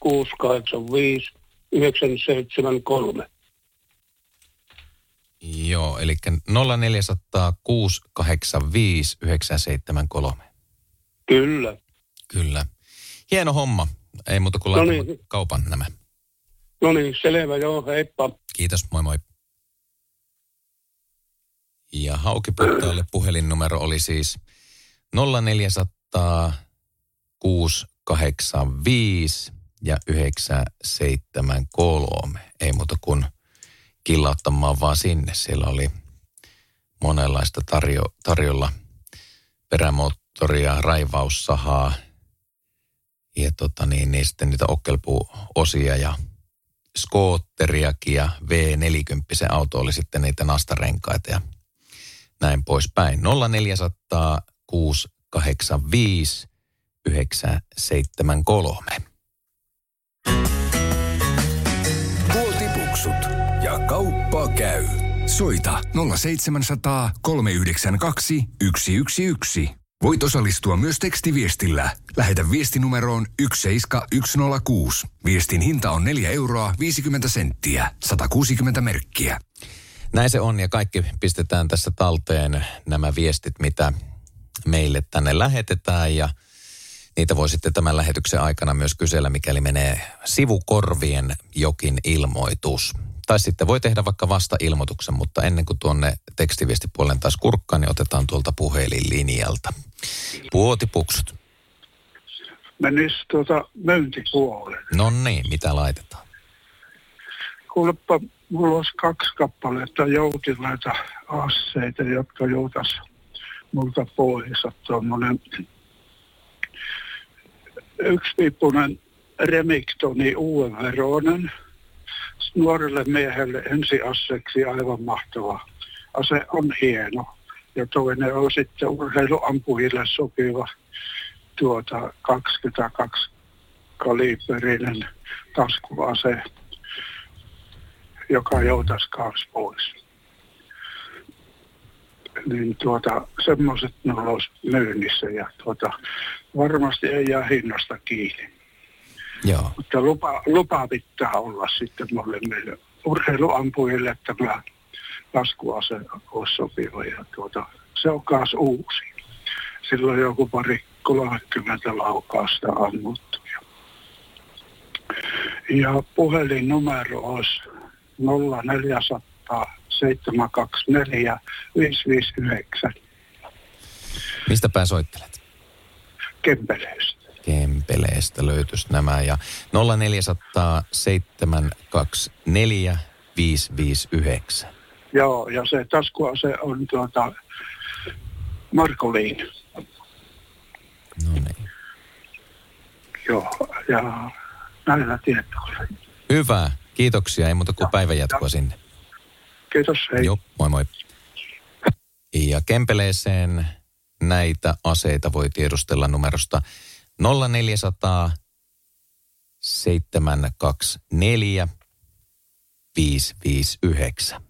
[SPEAKER 10] 685 973.
[SPEAKER 5] Joo, eli 0400 685 973.
[SPEAKER 10] Kyllä.
[SPEAKER 5] Kyllä. Hieno homma. Ei muuta kuin
[SPEAKER 10] No niin.
[SPEAKER 5] kaupan nämä.
[SPEAKER 10] No niin, selvä, joo, heippa.
[SPEAKER 5] Kiitos, moi moi. Ja Haukiputtaalle puhelinnumero oli siis 0400 685 ja 973. Ei muuta kuin killauttamaan vaan sinne. Siellä oli monenlaista tarjo, tarjolla perämoottoria, raivaussahaa ja tota niin, niin sitten niitä okkelpuuosia ja skootteriakin ja V40 auto oli sitten niitä nastarenkaita ja näin poispäin. 0400 685 973.
[SPEAKER 2] Puotipuksut kauppa käy. Soita 0700 392 111. Voit osallistua myös tekstiviestillä. Lähetä viestinumeroon 17106. Viestin hinta on 4 euroa 50 senttiä. 160 merkkiä.
[SPEAKER 5] Näin se on ja kaikki pistetään tässä talteen nämä viestit, mitä meille tänne lähetetään ja niitä voi sitten tämän lähetyksen aikana myös kysellä, mikäli menee sivukorvien jokin ilmoitus. Tai sitten voi tehdä vaikka vasta ilmoituksen, mutta ennen kuin tuonne tekstiviestipuolen taas kurkkaan, niin otetaan tuolta puhelinlinjalta. Puotipuksut.
[SPEAKER 10] Menis tuota myyntipuolelle.
[SPEAKER 5] No niin, mitä laitetaan?
[SPEAKER 10] Kuulepa, mulla olisi kaksi kappaletta joutilaita asseita, jotka joutas multa pois. Tuommoinen yksipiippunen Remingtoni uuden veroinen. Nuorelle miehelle ensiasseeksi aivan mahtava. Ase on hieno. Ja toinen on sitten urheiluampujille sopiva
[SPEAKER 11] tuota 22 kaliberinen taskuase, joka joutaisi kaksi pois. Niin tuota, semmoiset ne olisi myynnissä ja tuota, varmasti ei jää hinnasta kiinni.
[SPEAKER 5] Joo.
[SPEAKER 11] Mutta lupa, lupa pitää olla sitten molemmille urheiluampujille tämä laskuase olisi sopiva ja tuota, se on taas uusi. Silloin joku pari 30 laukausta ammuttu. Ja puhelinnumero olisi 0400 724 559
[SPEAKER 5] Mistä päin soittelet?
[SPEAKER 11] Kempeleestä.
[SPEAKER 5] Kempeleestä löytyisi nämä ja 0400 724 559.
[SPEAKER 11] Joo, ja se taskuase on tuota Markoliin.
[SPEAKER 5] No niin.
[SPEAKER 11] Joo, ja näillä tietoilla.
[SPEAKER 5] Hyvä. Kiitoksia. Ei muuta kuin päivän jatkoa sinne.
[SPEAKER 11] Kiitos, hei.
[SPEAKER 5] Joo, moi moi. Ja Kempeleeseen näitä aseita voi tiedustella numerosta 0400 724 559.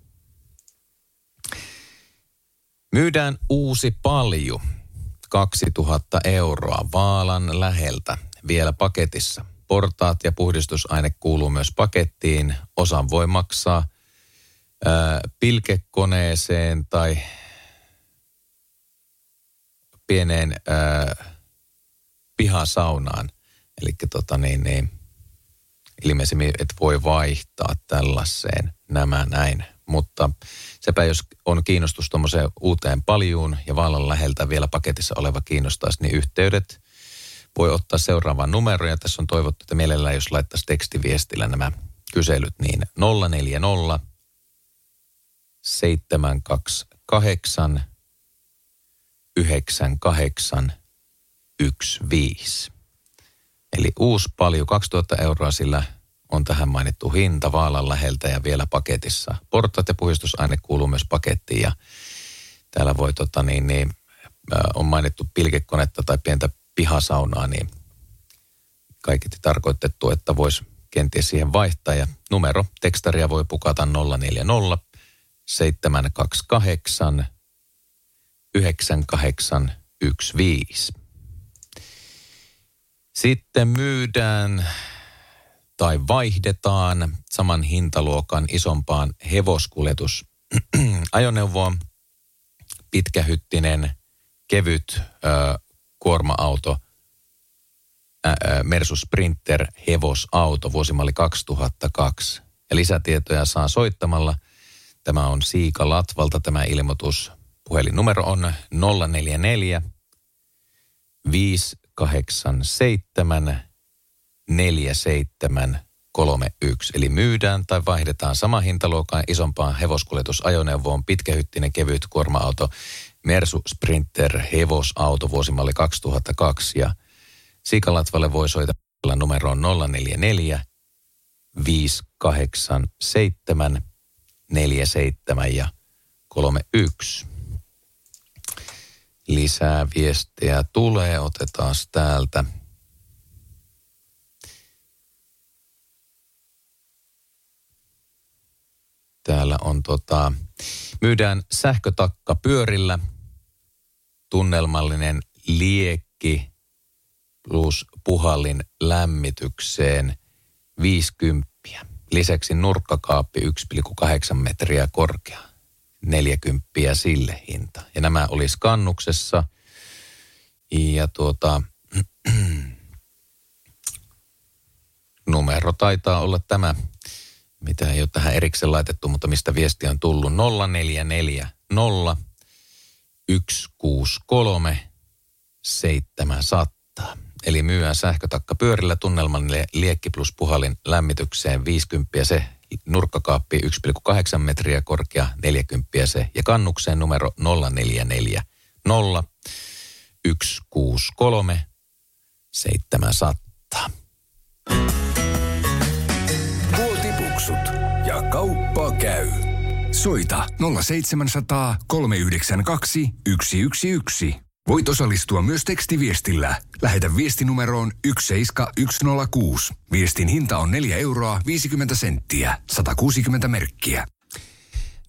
[SPEAKER 5] Myydään uusi palju, 2000 euroa Vaalan läheltä, vielä paketissa. Portaat ja puhdistusaine kuuluu myös pakettiin. Osan voi maksaa ää, pilkekoneeseen tai pieneen ää, pihasaunaan. Eli tota niin, niin, ilmeisemmin, että voi vaihtaa tällaiseen nämä näin. Mutta sepä jos on kiinnostus tuommoiseen uuteen paljuun ja vallan läheltä vielä paketissa oleva kiinnostaisi, niin yhteydet voi ottaa seuraavaan numeroon. Ja tässä on toivottu, että mielellään jos laittaisi tekstiviestillä nämä kyselyt, niin 040 728 98 15. Eli uusi paljon, 2000 euroa sillä on tähän mainittu hinta Vaalan läheltä ja vielä paketissa. Portaat ja puhistusaine kuuluu myös pakettiin ja täällä voi tota niin, niin on mainittu pilkekonetta tai pientä pihasaunaa, niin kaiketi tarkoitettu, että voisi kenties siihen vaihtaa. Ja numero tekstaria voi pukata 040 728 9815. Sitten myydään tai vaihdetaan saman hintaluokan isompaan hevoskuljetus ajoneuvoon. Pitkähyttinen, kevyt ö, kuorma-auto, ä, ä, Mersu Sprinter hevosauto, vuosimalli 2002. Ja lisätietoja saa soittamalla. Tämä on Siika Latvalta tämä ilmoitus. Puhelinnumero on 044 587 4731. Eli myydään tai vaihdetaan sama hintaluokan isompaan hevoskuljetusajoneuvoon pitkähyttinen kevyt kuorma-auto Mersu Sprinter hevosauto vuosimalli 2002 ja Siikalatvalle voi soitella numeroon 044 587 47 ja 31. Lisää viestejä tulee, otetaan täältä. Täällä on tota, myydään sähkötakka pyörillä, tunnelmallinen liekki plus puhallin lämmitykseen 50. Lisäksi nurkkakaappi 1,8 metriä korkea. 40 sille hinta. Ja nämä olisi kannuksessa. Ja tuota, numero taitaa olla tämä mitä ei ole tähän erikseen laitettu, mutta mistä viesti on tullut 044 0 163 700. Eli myyään sähkötakka pyörillä tunnelman liekki plus puhalin lämmitykseen 50 se, nurkkakaappi 1,8 metriä korkea 40 se ja kannukseen numero 044 0 163 700.
[SPEAKER 2] Vuotipuksut ja kauppa käy. Soita 0700 392 111. Voit osallistua myös tekstiviestillä. Lähetä viestinumeroon 17106. Viestin hinta on 4 euroa 50 senttiä. 160 merkkiä.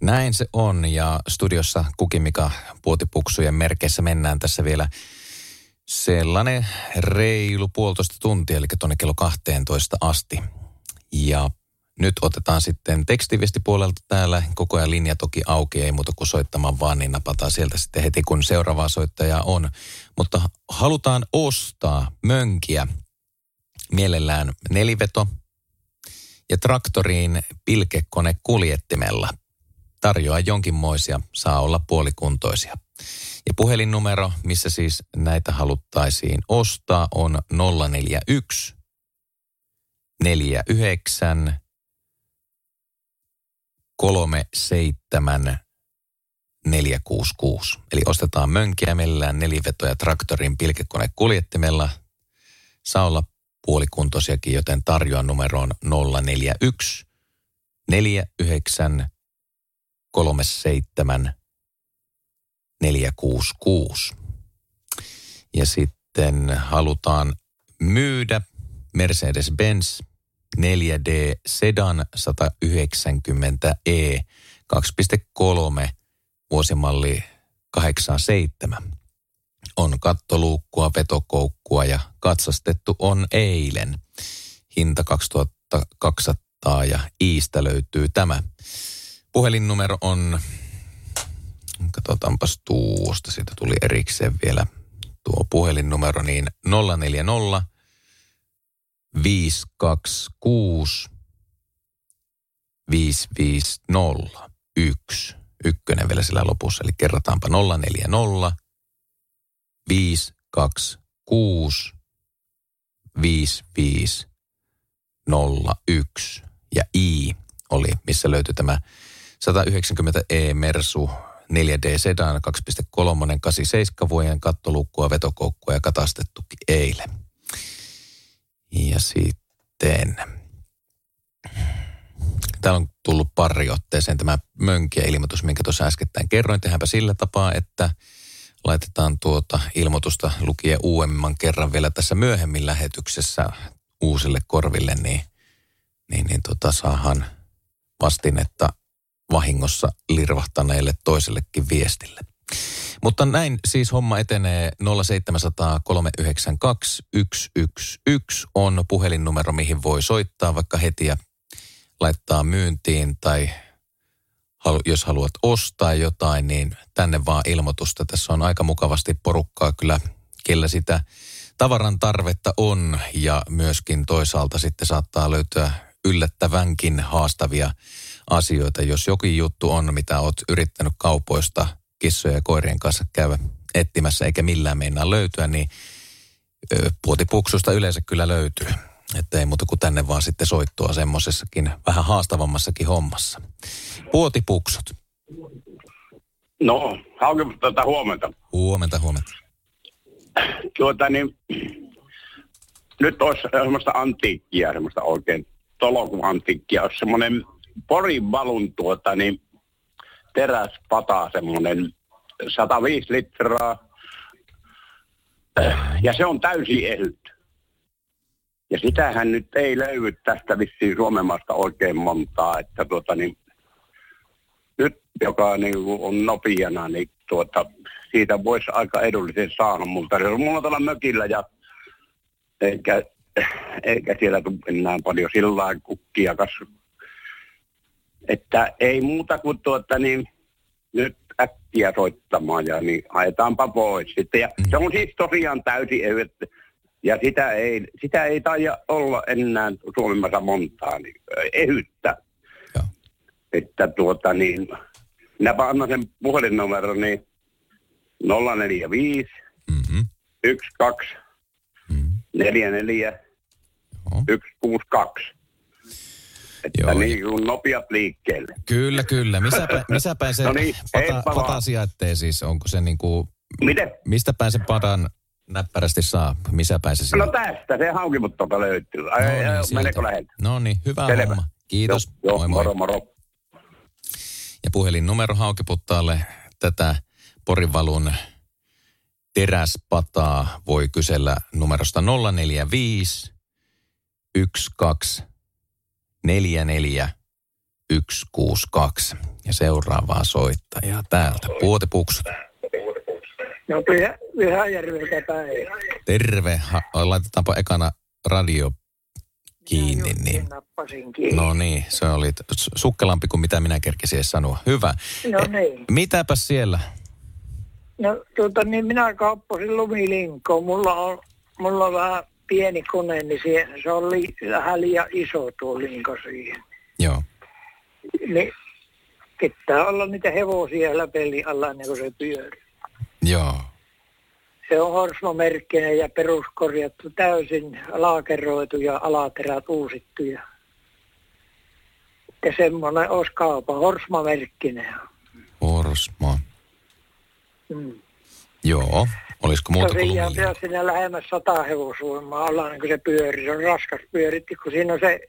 [SPEAKER 5] Näin se on ja studiossa Kukimika puotipuksujen merkeissä mennään tässä vielä sellainen reilu puolitoista tuntia, eli tuonne kello 12 asti. Ja nyt otetaan sitten tekstiviestipuolelta täällä. Koko ajan linja toki auki, ei muuta kuin soittamaan vaan, niin napataan sieltä sitten heti, kun seuraavaa soittajaa on. Mutta halutaan ostaa mönkiä, mielellään neliveto ja traktoriin pilkekone kuljettimella. Tarjoaa jonkinmoisia, saa olla puolikuntoisia. Ja puhelinnumero, missä siis näitä haluttaisiin ostaa, on 041 49 37 466. Eli ostetaan mönkiä mellään nelivetoja traktorin pilkekone kuljettimella. Saa olla puolikuntoisiakin, joten tarjoan numeroon 041 49 37 466. Ja sitten halutaan myydä Mercedes-Benz 4D Sedan 190e 2.3 vuosimalli 87. On kattoluukkua, vetokoukkua ja katsastettu on eilen. Hinta 2200 ja Iistä löytyy tämä. Puhelinnumero on, katsotaanpas tuosta, siitä tuli erikseen vielä tuo puhelinnumero, niin 040 526 550 1. Ykkönen vielä sillä lopussa, eli kerrataanpa 040 526 5501 ja I oli, missä löytyi tämä 190e Mersu 4D Sedan 2.3 87 vuoden kattoluukkua, vetokoukkua ja katastettukin eilen. Ja sitten täällä on tullut pari otteeseen tämä mönkiä ilmoitus, minkä tuossa äskettäin kerroin. Tehdäänpä sillä tapaa, että laitetaan tuota ilmoitusta lukien uudemman kerran vielä tässä myöhemmin lähetyksessä uusille korville, niin, niin, niin tota, saahan vastinetta vahingossa lirvahtaneelle toisellekin viestille. Mutta näin siis homma etenee 0700 392 111 on puhelinnumero, mihin voi soittaa vaikka heti ja laittaa myyntiin tai jos haluat ostaa jotain, niin tänne vaan ilmoitusta. Tässä on aika mukavasti porukkaa kyllä, kellä sitä tavaran tarvetta on ja myöskin toisaalta sitten saattaa löytyä yllättävänkin haastavia asioita. Jos jokin juttu on, mitä olet yrittänyt kaupoista kissojen ja koirien kanssa käydä etsimässä eikä millään meinaa löytyä, niin puotipuksusta yleensä kyllä löytyy. Että ei muuta kuin tänne vaan sitten soittua semmoisessakin vähän haastavammassakin hommassa. Puotipuksut.
[SPEAKER 12] No, hauki tätä huomenta.
[SPEAKER 5] Huomenta, huomenta.
[SPEAKER 12] Tuota niin, nyt olisi semmoista antiikkia, semmoista oikein tolokuantiikkia, olisi semmoinen Porin valun tuota niin, teräspata, semmoinen 105 litraa, ja se on täysin ehyt. Ja sitähän nyt ei löydy tästä vissiin Suomen maasta oikein montaa, että tuota niin, nyt joka niin on nopeana, niin tuota, siitä voisi aika edullisen saada, mutta se on mulla tuolla mökillä ja eikä, eikä siellä tule enää paljon sillä kukkia kasvu. Että ei muuta kuin tuota niin, nyt äkkiä soittamaan ja niin haetaanpa pois sitten. Ja se on siis tosiaan täysin että ja sitä ei, sitä ei taida olla enää Suomessa montaa, niin ehyttä. Ja. Että tuota niin, minäpä annan sen puhelinnumero, niin 045 mm-hmm. 12 mm-hmm. 44 Joo. 162. Että Joo. niin kuin nopeat liikkeelle.
[SPEAKER 5] Kyllä, kyllä. Missä, päin, missä päin se no niin, pata, pata sijaitsee siis? Onko se niin kuin...
[SPEAKER 12] Miten?
[SPEAKER 5] Mistä päin se padan näppärästi saa? Missä päin se
[SPEAKER 12] siellä? No tästä, se haukimuttoka löytyy. Ai, no niin, meneekö läheltä?
[SPEAKER 5] No niin, hyvä Selvä. homma. Kiitos.
[SPEAKER 12] Joo, moi, moi. moro, moro.
[SPEAKER 5] Ja puhelinnumero haukiputtaalle tätä Porivalun teräspataa voi kysellä numerosta 045 12 44 162. Ja seuraavaa soittajaa täältä. Puotipuksut.
[SPEAKER 13] No Pyhä, Pyhäjärveltä päin.
[SPEAKER 5] Terve. Ha- laitetaanpa ekana radio kiinni. Niin.
[SPEAKER 13] Nappasin kiinni.
[SPEAKER 5] No niin, se oli sukkelampi kuin mitä minä kerkesin edes sanoa. Hyvä.
[SPEAKER 13] No niin.
[SPEAKER 5] Mitäpä siellä?
[SPEAKER 13] No tuota niin, minä kauppasin lumilinkoon. Mulla on, mulla on vähän pieni kone, niin se, se on li, vähän liian iso tuo linko siihen.
[SPEAKER 5] Joo.
[SPEAKER 13] Niin pitää olla niitä hevosia läpelin alla ennen kuin se pyörii.
[SPEAKER 5] Joo.
[SPEAKER 13] Se on Horsmo-merkkinen ja peruskorjattu täysin laakeroitu ja alaterät uusittu. Ja, ja semmoinen olisi kaupa, Horsmo-merkkinen.
[SPEAKER 5] Orsmo.
[SPEAKER 13] Mm.
[SPEAKER 5] Joo. Olisiko muuta kuin
[SPEAKER 13] pitäisi sinne lähemmäs sata hevosvoimaa olla niin kuin se pyörii. Se on raskas pyöritti, kun siinä on se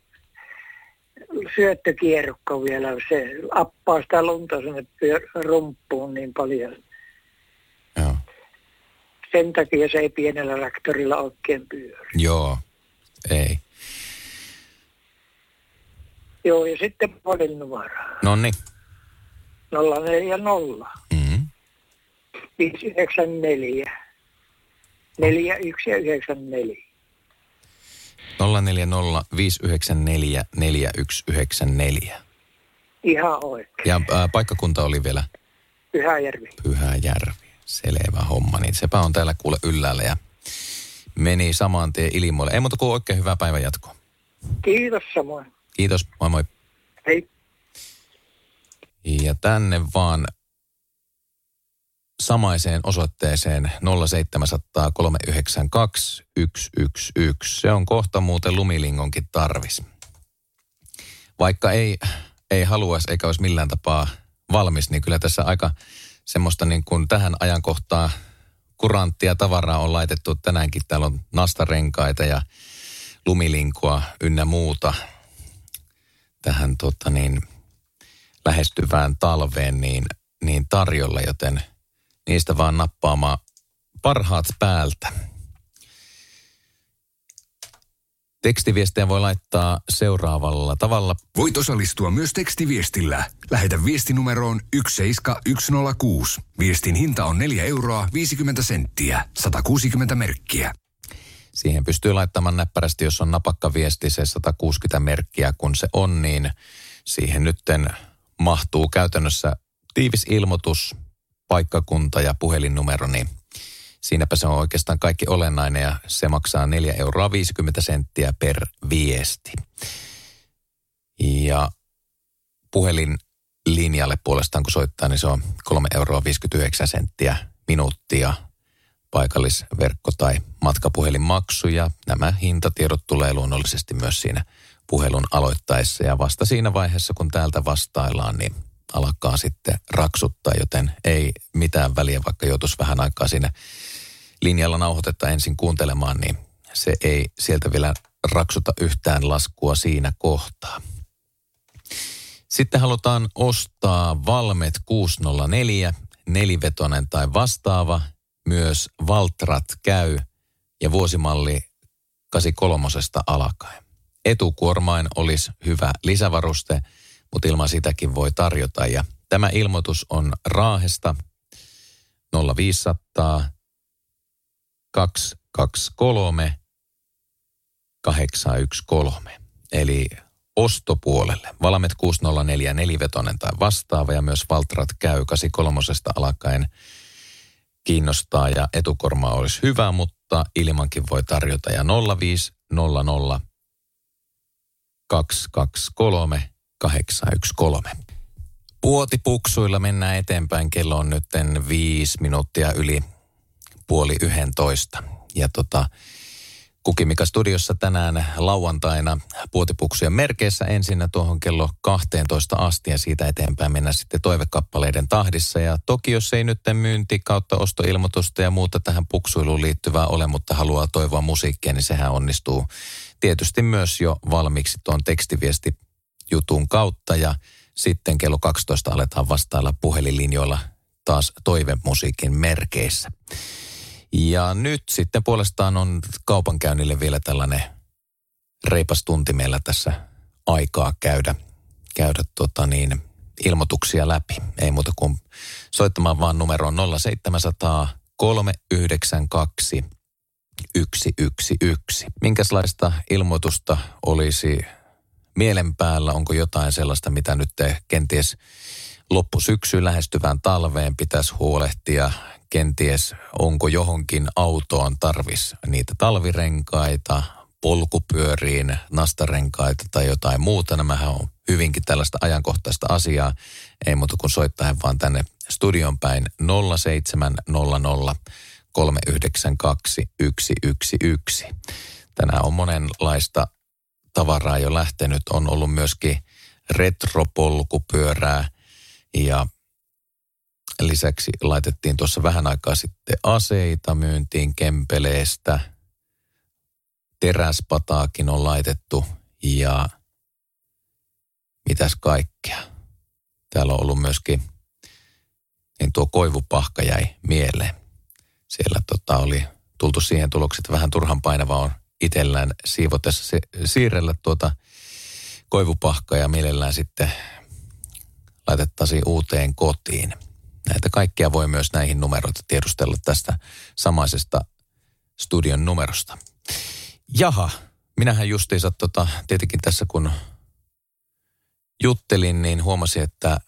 [SPEAKER 13] syöttökierrukka vielä. Se appaa sitä lunta sinne pyör- rumppuun niin paljon.
[SPEAKER 5] Joo.
[SPEAKER 13] Sen takia se ei pienellä traktorilla oikein pyöri.
[SPEAKER 5] Joo. Ei.
[SPEAKER 13] Joo, ja sitten puhelinnumero.
[SPEAKER 5] No niin.
[SPEAKER 13] 040
[SPEAKER 5] Mm.
[SPEAKER 13] 594 4194.
[SPEAKER 5] 040 594 4194.
[SPEAKER 13] Ihan oikein.
[SPEAKER 5] Ja ää, paikkakunta oli vielä
[SPEAKER 13] Pyhäjärvi.
[SPEAKER 5] Pyhäjärvi. Selvä homma. Niin sepä on täällä kuule yllällä ja meni saman tien ilmoille. Ei muuta kuin oikein hyvää päivän jatkoa.
[SPEAKER 13] Kiitos samoin.
[SPEAKER 5] Kiitos. Moi moi.
[SPEAKER 13] Hei.
[SPEAKER 5] Ja tänne vaan samaiseen osoitteeseen 0700 392 111. Se on kohta muuten lumilingonkin tarvis. Vaikka ei, ei haluaisi eikä olisi millään tapaa valmis, niin kyllä tässä aika semmoista niin kuin tähän ajankohtaan kuranttia tavaraa on laitettu tänäänkin. Täällä on nastarenkaita ja lumilinkua ynnä muuta tähän tota niin, lähestyvään talveen niin, niin tarjolla, joten niistä vaan nappaamaan parhaat päältä. Tekstiviestejä voi laittaa seuraavalla tavalla.
[SPEAKER 2] Voit osallistua myös tekstiviestillä. Lähetä viestinumeroon 17106. Viestin hinta on 4 euroa 50 senttiä. 160 merkkiä.
[SPEAKER 5] Siihen pystyy laittamaan näppärästi, jos on napakka viesti, se 160 merkkiä. Kun se on, niin siihen nytten mahtuu käytännössä tiivis ilmoitus, paikkakunta ja puhelinnumero, niin siinäpä se on oikeastaan kaikki olennainen ja se maksaa 4 euroa 50 senttiä per viesti. Ja puhelinlinjalle puolestaan kun soittaa, niin se on 3 euroa 59 senttiä minuuttia paikallisverkko- tai matkapuhelinmaksu ja nämä hintatiedot tulee luonnollisesti myös siinä puhelun aloittaessa ja vasta siinä vaiheessa, kun täältä vastaillaan, niin alkaa sitten raksuttaa, joten ei mitään väliä, vaikka joutuisi vähän aikaa siinä linjalla nauhoitetta ensin kuuntelemaan, niin se ei sieltä vielä raksuta yhtään laskua siinä kohtaa. Sitten halutaan ostaa Valmet 604, nelivetonen tai vastaava. Myös Valtrat käy ja vuosimalli 83 alkaen. Etukuormain olisi hyvä lisävaruste, mutta ilman sitäkin voi tarjota. Ja tämä ilmoitus on Raahesta 0500 223 813. Eli ostopuolelle. Valmet 604 nelivetonen tai vastaava ja myös Valtrat käy 83 alkaen kiinnostaa ja etukorma olisi hyvä, mutta ilmankin voi tarjota ja 0500 223 813. Puotipuksuilla mennään eteenpäin. Kello on nyt viisi minuuttia yli puoli yhdentoista. Ja tota, Kuki Mika studiossa tänään lauantaina puotipuksujen merkeissä ensin tuohon kello 12 asti ja siitä eteenpäin mennään sitten toivekappaleiden tahdissa. Ja toki jos ei nyt myynti kautta ostoilmoitusta ja muuta tähän puksuiluun liittyvää ole, mutta haluaa toivoa musiikkia, niin sehän onnistuu tietysti myös jo valmiiksi tuon tekstiviesti jutun kautta ja sitten kello 12 aletaan vastailla puhelinlinjoilla taas toivemusiikin merkeissä. Ja nyt sitten puolestaan on kaupankäynnille vielä tällainen reipas tunti meillä tässä aikaa käydä, käydä tota niin, ilmoituksia läpi. Ei muuta kuin soittamaan vaan numeroon 0700 392 111. Minkälaista ilmoitusta olisi mielen päällä? Onko jotain sellaista, mitä nyt te kenties loppusyksyyn lähestyvään talveen pitäisi huolehtia? Kenties onko johonkin autoon tarvis niitä talvirenkaita, polkupyöriin, nastarenkaita tai jotain muuta. Nämähän on hyvinkin tällaista ajankohtaista asiaa. Ei muuta kuin soittaa vaan tänne studion päin 0700 392 111. Tänään on monenlaista tavaraa jo lähtenyt. On ollut myöskin retropolkupyörää ja lisäksi laitettiin tuossa vähän aikaa sitten aseita myyntiin Kempeleestä. Teräspataakin on laitettu ja mitäs kaikkea. Täällä on ollut myöskin, niin tuo koivupahka jäi mieleen. Siellä tota oli tultu siihen tulokseen, että vähän turhan painava on itsellään siivotessa se, siirrellä tuota koivupahkaa ja mielellään sitten laitettaisiin uuteen kotiin. Näitä kaikkia voi myös näihin numeroita tiedustella tästä samaisesta studion numerosta. Jaha, minähän justiinsa tota, tietenkin tässä kun juttelin, niin huomasin, että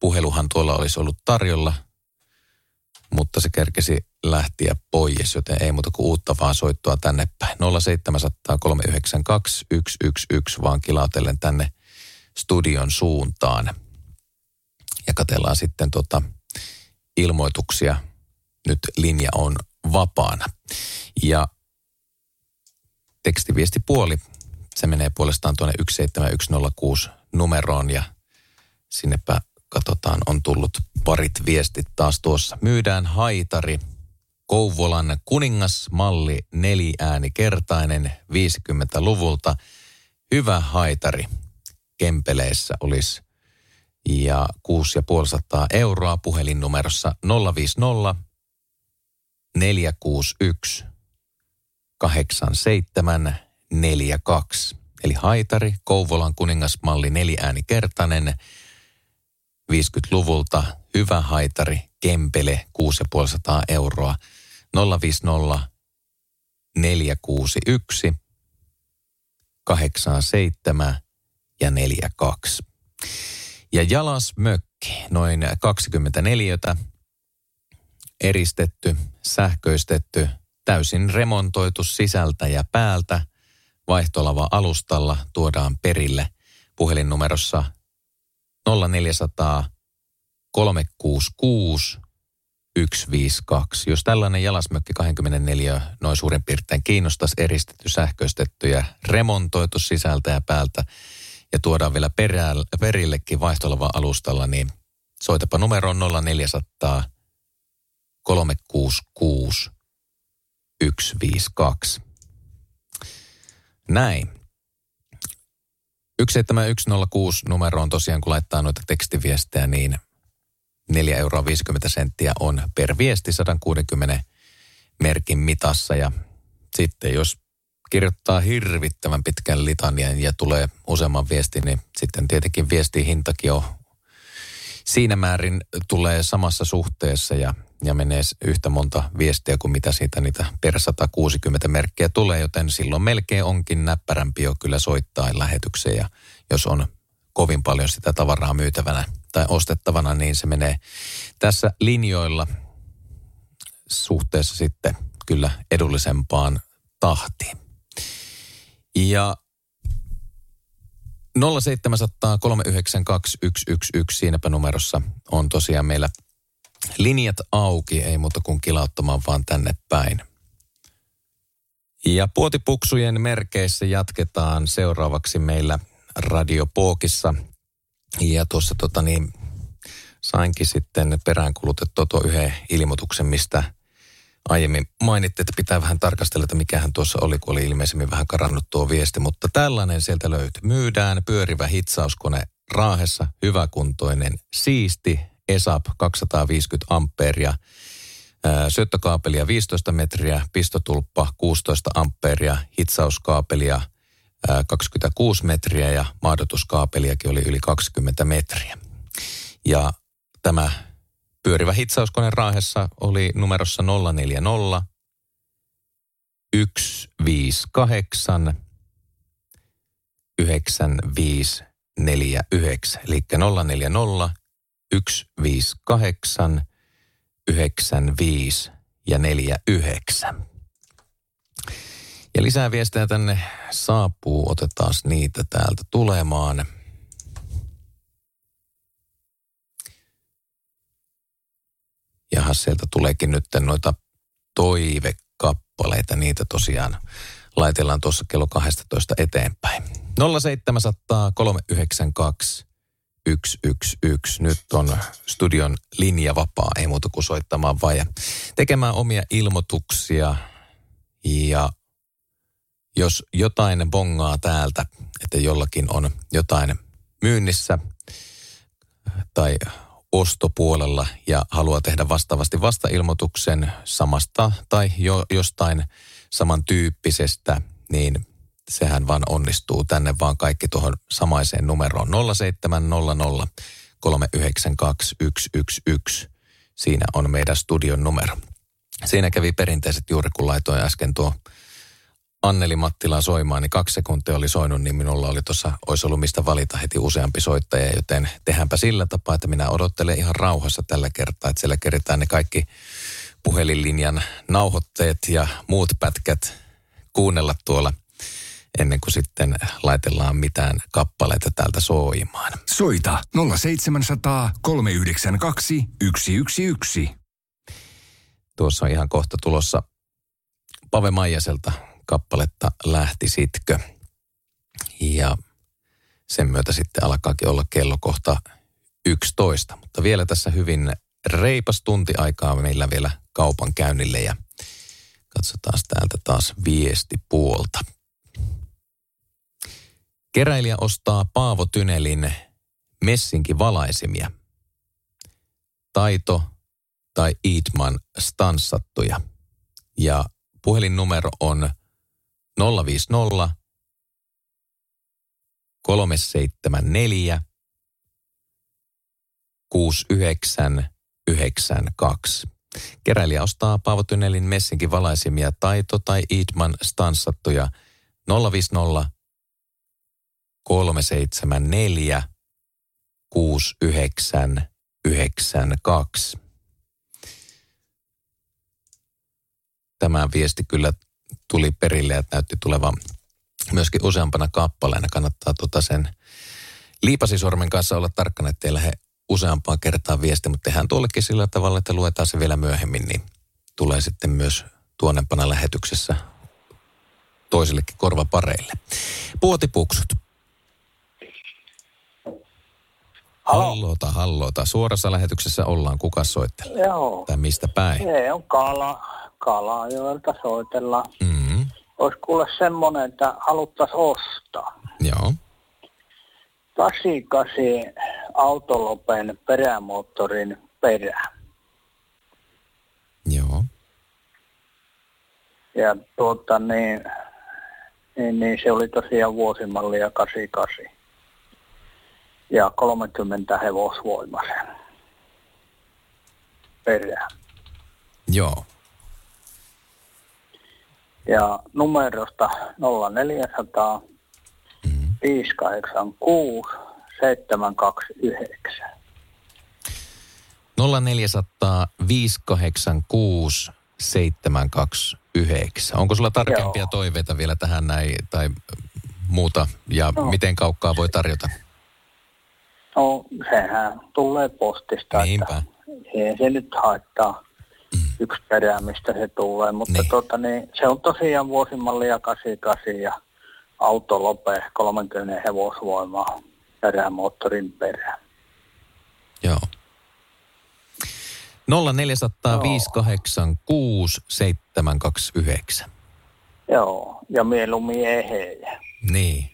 [SPEAKER 5] puheluhan tuolla olisi ollut tarjolla, mutta se kerkesi lähtiä pois, joten ei muuta kuin uutta vaan soittoa tänne päin. 0700 392 111 vaan kilautellen tänne studion suuntaan. Ja katellaan sitten tota ilmoituksia. Nyt linja on vapaana. Ja tekstiviestipuoli, se menee puolestaan tuonne 17106 numeroon ja sinnepä katsotaan, on tullut parit viestit taas tuossa. Myydään haitari, Kouvolan kuningasmalli neliäänikertainen 50-luvulta. Hyvä haitari Kempeleessä olisi ja 6500 euroa puhelinnumerossa 050 461 8742. Eli haitari, Kouvolan kuningasmalli neliäänikertainen 50-luvulta. Hyvä haitari, Kempele, 6500 euroa. 050 461 87 ja 42. Ja Jalas mökki, noin 24, eristetty, sähköistetty, täysin remontoitu sisältä ja päältä, vaihtolava alustalla tuodaan perille puhelinnumerossa 0400 366 152. Jos tällainen jalasmökki 24 noin suurin piirtein kiinnostaisi eristetty, sähköistetty ja remontoitu sisältä ja päältä ja tuodaan vielä perillekin vaihtolava alustalla, niin soitapa numeroon 0400 366 152. Näin. 17106 numero on tosiaan, kun laittaa noita tekstiviestejä, niin 4 euroa 50 senttiä on per viesti 160 merkin mitassa. Ja sitten jos kirjoittaa hirvittävän pitkän litanian ja tulee useamman viestin, niin sitten tietenkin viestihintakin on siinä määrin tulee samassa suhteessa ja, ja menee yhtä monta viestiä kuin mitä siitä niitä per 160 merkkiä tulee, joten silloin melkein onkin näppärämpi jo kyllä soittaa lähetykseen ja jos on kovin paljon sitä tavaraa myytävänä tai ostettavana, niin se menee tässä linjoilla suhteessa sitten kyllä edullisempaan tahtiin. Ja 0700 392 111 siinäpä numerossa on tosiaan meillä linjat auki, ei muuta kuin kilauttamaan vaan tänne päin. Ja puotipuksujen merkeissä jatketaan seuraavaksi meillä Radio Pookissa. Ja tuossa tota niin, sainkin sitten peräänkulutettua tuo yhden ilmoituksen, mistä aiemmin mainitte, että pitää vähän tarkastella, että mikähän tuossa oli, kun oli ilmeisemmin vähän karannut tuo viesti. Mutta tällainen sieltä löytyy. Myydään pyörivä hitsauskone Raahessa, hyväkuntoinen, siisti, ESAP 250 ampeeria. Ää, Syöttökaapelia 15 metriä, pistotulppa 16 ampeeria, hitsauskaapelia 26 metriä ja maadotuskaapeliakin oli yli 20 metriä. Ja tämä pyörivä hitsauskone Raahessa oli numerossa 040 158 9549, eli 040 158 95 ja 49. Ja lisää viestejä tänne saapuu, otetaan niitä täältä tulemaan. Jaha, sieltä tuleekin nyt noita toivekappaleita, niitä tosiaan laitellaan tuossa kello 12 eteenpäin. 0700 392 111. Nyt on studion linja vapaa, ei muuta kuin soittamaan vaan ja tekemään omia ilmoituksia. Ja jos jotain bongaa täältä, että jollakin on jotain myynnissä tai ostopuolella ja haluaa tehdä vastaavasti vastailmoituksen samasta tai jo jostain samantyyppisestä, niin sehän vaan onnistuu tänne vaan kaikki tuohon samaiseen numeroon 0700 392 111. Siinä on meidän studion numero. Siinä kävi perinteiset juuri kun laitoin äsken tuo Anneli Mattila soimaan, niin kaksi sekuntia oli soinut, niin minulla oli tuossa, olisi ollut mistä valita heti useampi soittaja, joten tehdäänpä sillä tapaa, että minä odottelen ihan rauhassa tällä kertaa, että siellä keritään ne kaikki puhelinlinjan nauhoitteet ja muut pätkät kuunnella tuolla ennen kuin sitten laitellaan mitään kappaleita täältä soimaan.
[SPEAKER 2] Soita 0700 392 111.
[SPEAKER 5] Tuossa on ihan kohta tulossa Pave Maijaselta kappaletta Lähti sitkö. Ja sen myötä sitten alkaakin olla kello kohta 11. Mutta vielä tässä hyvin reipas tunti aikaa meillä vielä kaupan käynnille ja katsotaan täältä taas viestipuolta. Keräilijä ostaa Paavo Tynelin messinki valaisimia. Taito tai Eatman stanssattuja. Ja puhelinnumero on 050 374 6992. Keräilijä ostaa Paavo Tynelin messinkin valaisimia taito- tai Eatman stanssattuja 050 374 6992. Tämä viesti kyllä tuli perille, että näytti tulevan myöskin useampana kappaleena. Kannattaa tota sen liipasisormen kanssa olla tarkkana, ettei lähde useampaa kertaa viesti, mutta tehdään tuollekin sillä tavalla, että luetaan se vielä myöhemmin, niin tulee sitten myös tuonnepana lähetyksessä toisillekin korvapareille. Puotipuksut. Hallota, hallota. Suorassa lähetyksessä ollaan. Kuka soittelee?
[SPEAKER 14] Joo.
[SPEAKER 5] Tai mistä päin?
[SPEAKER 14] Se on Kala, Kalajoelta soitellaan.
[SPEAKER 5] Mm-hmm.
[SPEAKER 14] Olisi kuule semmoinen, että haluttaisiin ostaa.
[SPEAKER 5] Joo.
[SPEAKER 14] 88 autolopen perämoottorin perä.
[SPEAKER 5] Joo.
[SPEAKER 14] Ja tuota niin, niin, niin se oli tosiaan vuosimallia 88 ja 30 hevosvoimaisen perään.
[SPEAKER 5] Joo.
[SPEAKER 14] Ja numerosta 0400 mm. 586 729.
[SPEAKER 5] 0400 586 729. Onko sulla tarkempia Joo. toiveita vielä tähän näin tai muuta ja no. miten kaukkaa voi tarjota?
[SPEAKER 14] No sehän tulee postista.
[SPEAKER 5] Niinpä. Että
[SPEAKER 14] ei se nyt haittaa. Yksi perää, mistä se tulee. Mutta niin. Tota, niin, se on tosiaan vuosimallia 88 ja auto lope 30 hevosvoimaa perämoottorin perään.
[SPEAKER 5] Joo. 0486 729.
[SPEAKER 14] Joo, ja mieluummin ehejä.
[SPEAKER 5] Niin.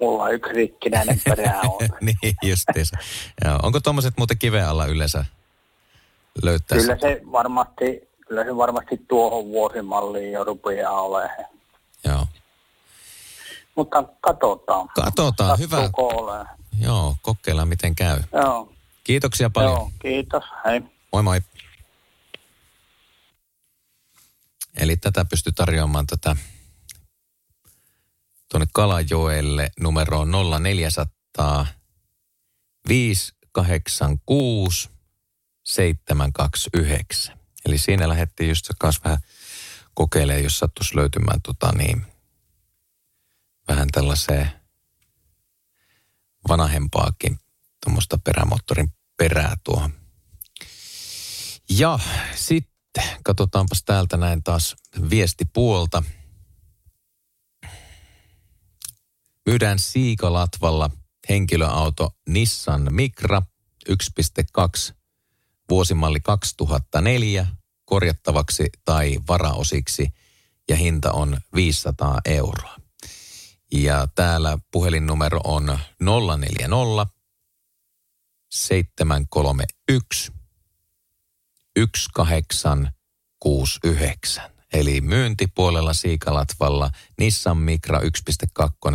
[SPEAKER 14] Mulla yksi rikkinäinen perä on.
[SPEAKER 5] niin, justiinsa. Joo. Onko tuommoiset muuten kiveä alla yleensä löytää
[SPEAKER 14] Kyllä se varmasti, kyllä se varmasti tuohon vuosimalliin jo rupeaa olemaan.
[SPEAKER 5] Joo.
[SPEAKER 14] Mutta katsotaan.
[SPEAKER 5] Katsotaan, hyvä.
[SPEAKER 14] Olemaan.
[SPEAKER 5] Joo, kokeillaan miten käy.
[SPEAKER 14] Joo.
[SPEAKER 5] Kiitoksia paljon.
[SPEAKER 14] Joo, kiitos. Hei.
[SPEAKER 5] Moi moi. Eli tätä pystyy tarjoamaan tätä tuonne Kalajoelle numeroon 0400 586 729. Eli siinä lähdettiin just kanssa vähän kokeilemaan, jos sattuisi löytymään tota niin, vähän tällaiseen vanhempaakin tuommoista perämoottorin perää tuohon. Ja sitten katsotaanpas täältä näin taas viestipuolta. Myydään Siikalatvalla henkilöauto Nissan Micra 1.2 vuosimalli 2004 korjattavaksi tai varaosiksi ja hinta on 500 euroa. Ja täällä puhelinnumero on 040 731 1869. Eli myyntipuolella Siikalatvalla Nissan Micra 1.2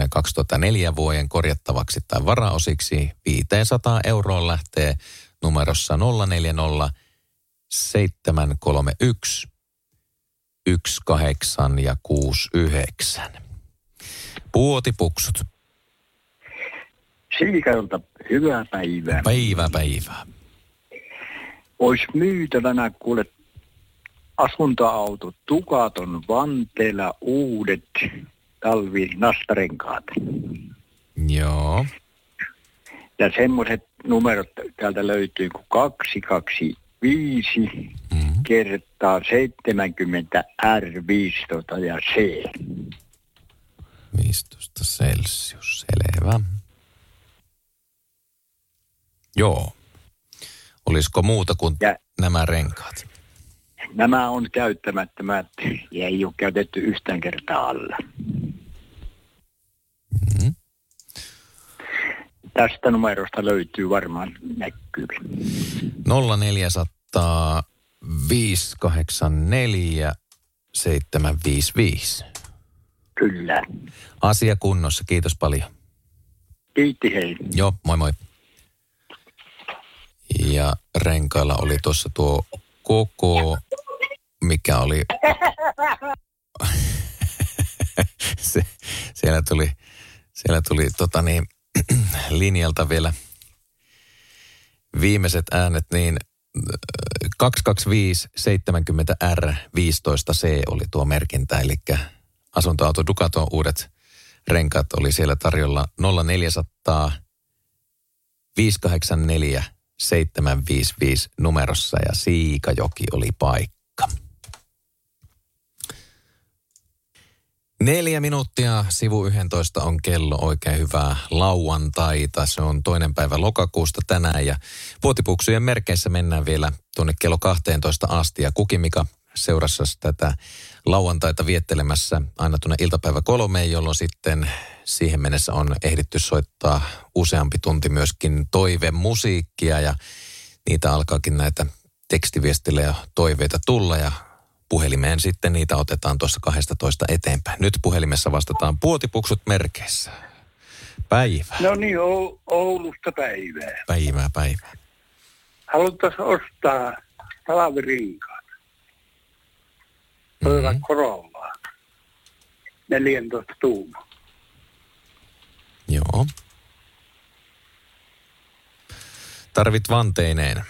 [SPEAKER 5] 2004 vuoden korjattavaksi tai varaosiksi 500 euroa lähtee numerossa 040 731 18 ja 69. Puotipuksut.
[SPEAKER 15] Siikalta hyvää päivää.
[SPEAKER 5] Päivää päivää.
[SPEAKER 15] Olisi myytävänä kuule asuntoauto Tukaton Vanteella uudet talvi nastarenkaat.
[SPEAKER 5] Joo.
[SPEAKER 15] Ja semmoiset numerot täältä löytyy kuin 225 mm-hmm. kertaa 70 R15 ja C.
[SPEAKER 5] 15 Celsius, selvä. Joo. Olisiko muuta kuin ja, nämä renkaat?
[SPEAKER 15] Nämä on käyttämättömät ja ei ole käytetty yhtään kertaa alla. Mm-hmm. Tästä numerosta löytyy varmaan näkyy.
[SPEAKER 5] 0400 584 755.
[SPEAKER 15] Kyllä.
[SPEAKER 5] Asia kunnossa, kiitos paljon.
[SPEAKER 15] Kiitti hei.
[SPEAKER 5] Joo, moi moi. Ja renkailla oli tuossa tuo koko, mikä oli... Se, siellä tuli, siellä tuli tota niin, linjalta vielä viimeiset äänet, niin 225 70 R 15 C oli tuo merkintä, eli asuntoauto Ducaton uudet renkaat oli siellä tarjolla 0400 584 755 numerossa ja Siikajoki oli paikka. Neljä minuuttia sivu 11 on kello. Oikein hyvää lauantaita. Se on toinen päivä lokakuusta tänään ja vuotipuksujen merkeissä mennään vielä tuonne kello 12 asti. Ja Kukimika seurassa tätä lauantaita viettelemässä aina tuonne iltapäivä kolmeen, jolloin sitten siihen mennessä on ehditty soittaa useampi tunti myöskin toivemusiikkia ja niitä alkaakin näitä tekstiviestille ja toiveita tulla ja puhelimeen sitten niitä otetaan tuossa 12 eteenpäin. Nyt puhelimessa vastataan puotipuksut merkeissä. Päivä.
[SPEAKER 10] No niin, Oulusta päivää.
[SPEAKER 5] Päivää, päivää.
[SPEAKER 10] Haluttaisiin ostaa talvirinkaat. Toyota mm-hmm. Corolla. 14 tuuma.
[SPEAKER 5] Joo. Tarvit vanteineen.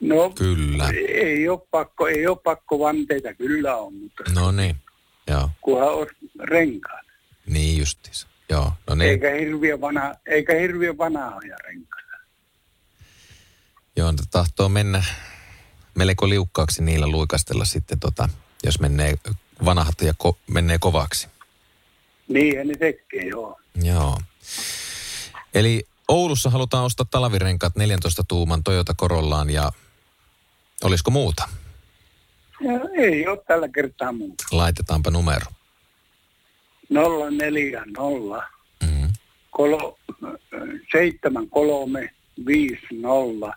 [SPEAKER 10] No,
[SPEAKER 5] kyllä.
[SPEAKER 10] Ei ole pakko, ei ole pakko vanteita, kyllä on. Mutta
[SPEAKER 5] no niin, joo.
[SPEAKER 10] Kunhan on renkaat.
[SPEAKER 5] Niin justiinsa, joo. No niin.
[SPEAKER 10] Eikä hirviä, vanha, eikä hirviä vanhoja renkaita.
[SPEAKER 5] Joo, tahtoo mennä melko liukkaaksi niillä luikastella sitten, tota, jos menee vanhat ja ko, menee kovaksi.
[SPEAKER 10] Niin, ne tekee, joo.
[SPEAKER 5] Joo. Eli Oulussa halutaan ostaa talvirenkaat 14 tuuman Toyota Corollaan ja olisiko muuta?
[SPEAKER 10] Ja ei ole tällä kertaa muuta.
[SPEAKER 5] Laitetaanpa numero.
[SPEAKER 10] 040 mm-hmm. 73 50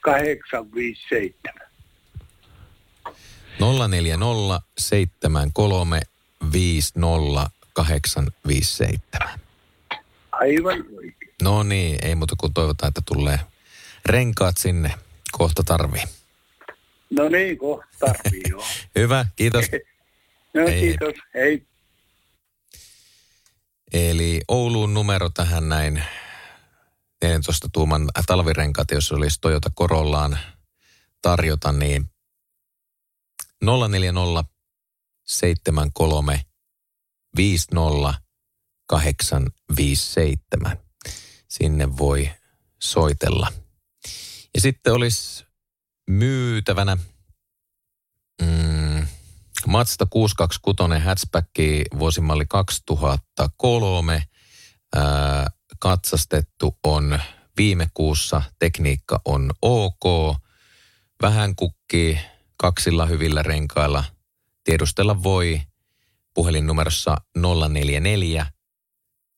[SPEAKER 11] 857.
[SPEAKER 5] 040 73 50 857.
[SPEAKER 11] Aivan oikein.
[SPEAKER 5] No niin, ei muuta kuin toivotaan, että tulee renkaat sinne. Kohta tarvii.
[SPEAKER 11] No niin, kohta tarvii.
[SPEAKER 5] Hyvä, kiitos.
[SPEAKER 11] No
[SPEAKER 5] Hei.
[SPEAKER 11] kiitos, hei.
[SPEAKER 5] Eli Ouluun numero tähän näin 14 tuuman talvirenkaat, jos olisi Toyota Corollaan tarjota, niin 040 73 50 857. Sinne voi soitella. Ja sitten olisi myytävänä mm, Mazda 626 hatchback vuosimalli 2003. Ää, katsastettu on viime kuussa, tekniikka on ok. Vähän kukkii kaksilla hyvillä renkailla. Tiedustella voi puhelinnumerossa 044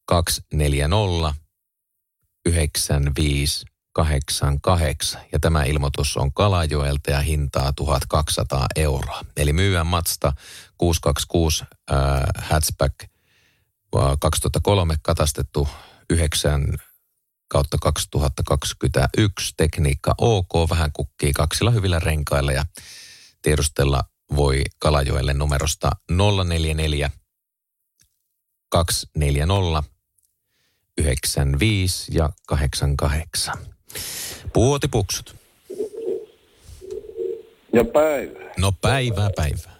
[SPEAKER 5] 240 9588. Ja tämä ilmoitus on Kalajoelta ja hintaa 1200 euroa. Eli myyvän Mazda 626 äh, hatchback äh, 2003 katastettu 9 kautta 2021. Tekniikka OK, vähän kukkii kaksilla hyvillä renkailla ja tiedustella voi Kalajoelle numerosta 044 240 95 ja 88. Puotipuksut.
[SPEAKER 16] Ja päivä.
[SPEAKER 5] No päivää päivää.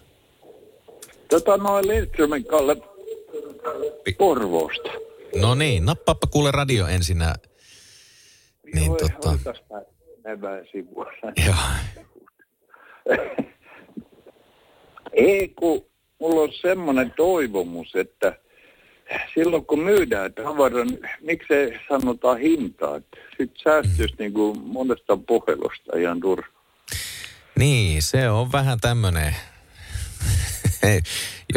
[SPEAKER 16] Tota noin Lindströmin Kalle Porvoosta.
[SPEAKER 5] No niin, nappaappa kuule radio ensinnä. Niin tota,
[SPEAKER 16] nämä sivua.
[SPEAKER 5] joo.
[SPEAKER 16] Ei kun mulla on semmoinen toivomus, että silloin kun myydään tavara, niin miksei sanota hintaa. Sitten säästyisi niin kuin monesta puhelusta ihan turha.
[SPEAKER 5] Niin, se on vähän tämmöinen.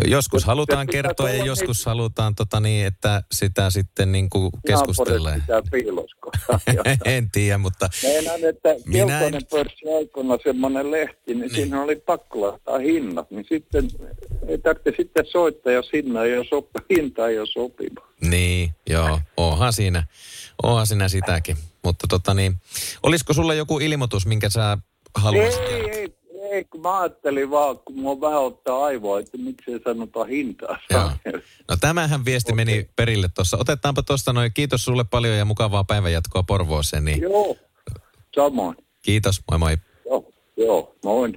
[SPEAKER 5] Joskus halutaan kertoa ja joskus halutaan, tota niin, että sitä sitten niin kuin keskustellaan. En tiedä, mutta
[SPEAKER 16] Meinaan, että
[SPEAKER 5] Minä en-
[SPEAKER 16] pörssi aikana semmoinen lehti, niin, siinä oli pakko laittaa hinnat. Niin sitten ei tarvitse sitten soittaa, jos hinta ei ole, sop- hinta ei ole sopiva.
[SPEAKER 5] niin, joo, onhan siinä, onhan siinä sitäkin. Mutta tota niin, olisiko sulla joku ilmoitus, minkä sä haluaisit?
[SPEAKER 16] Ei, ei, kun mä ajattelin vaan, kun mua vähän ottaa aivoa, että miksei sanota hintaa.
[SPEAKER 5] Joo. No tämähän viesti meni perille tuossa. Otetaanpa tuosta noin. Kiitos sulle paljon ja mukavaa päivänjatkoa Porvooseen. Niin
[SPEAKER 16] Joo, samoin.
[SPEAKER 5] kiitos, moi moi.
[SPEAKER 16] Joo, joo, moi.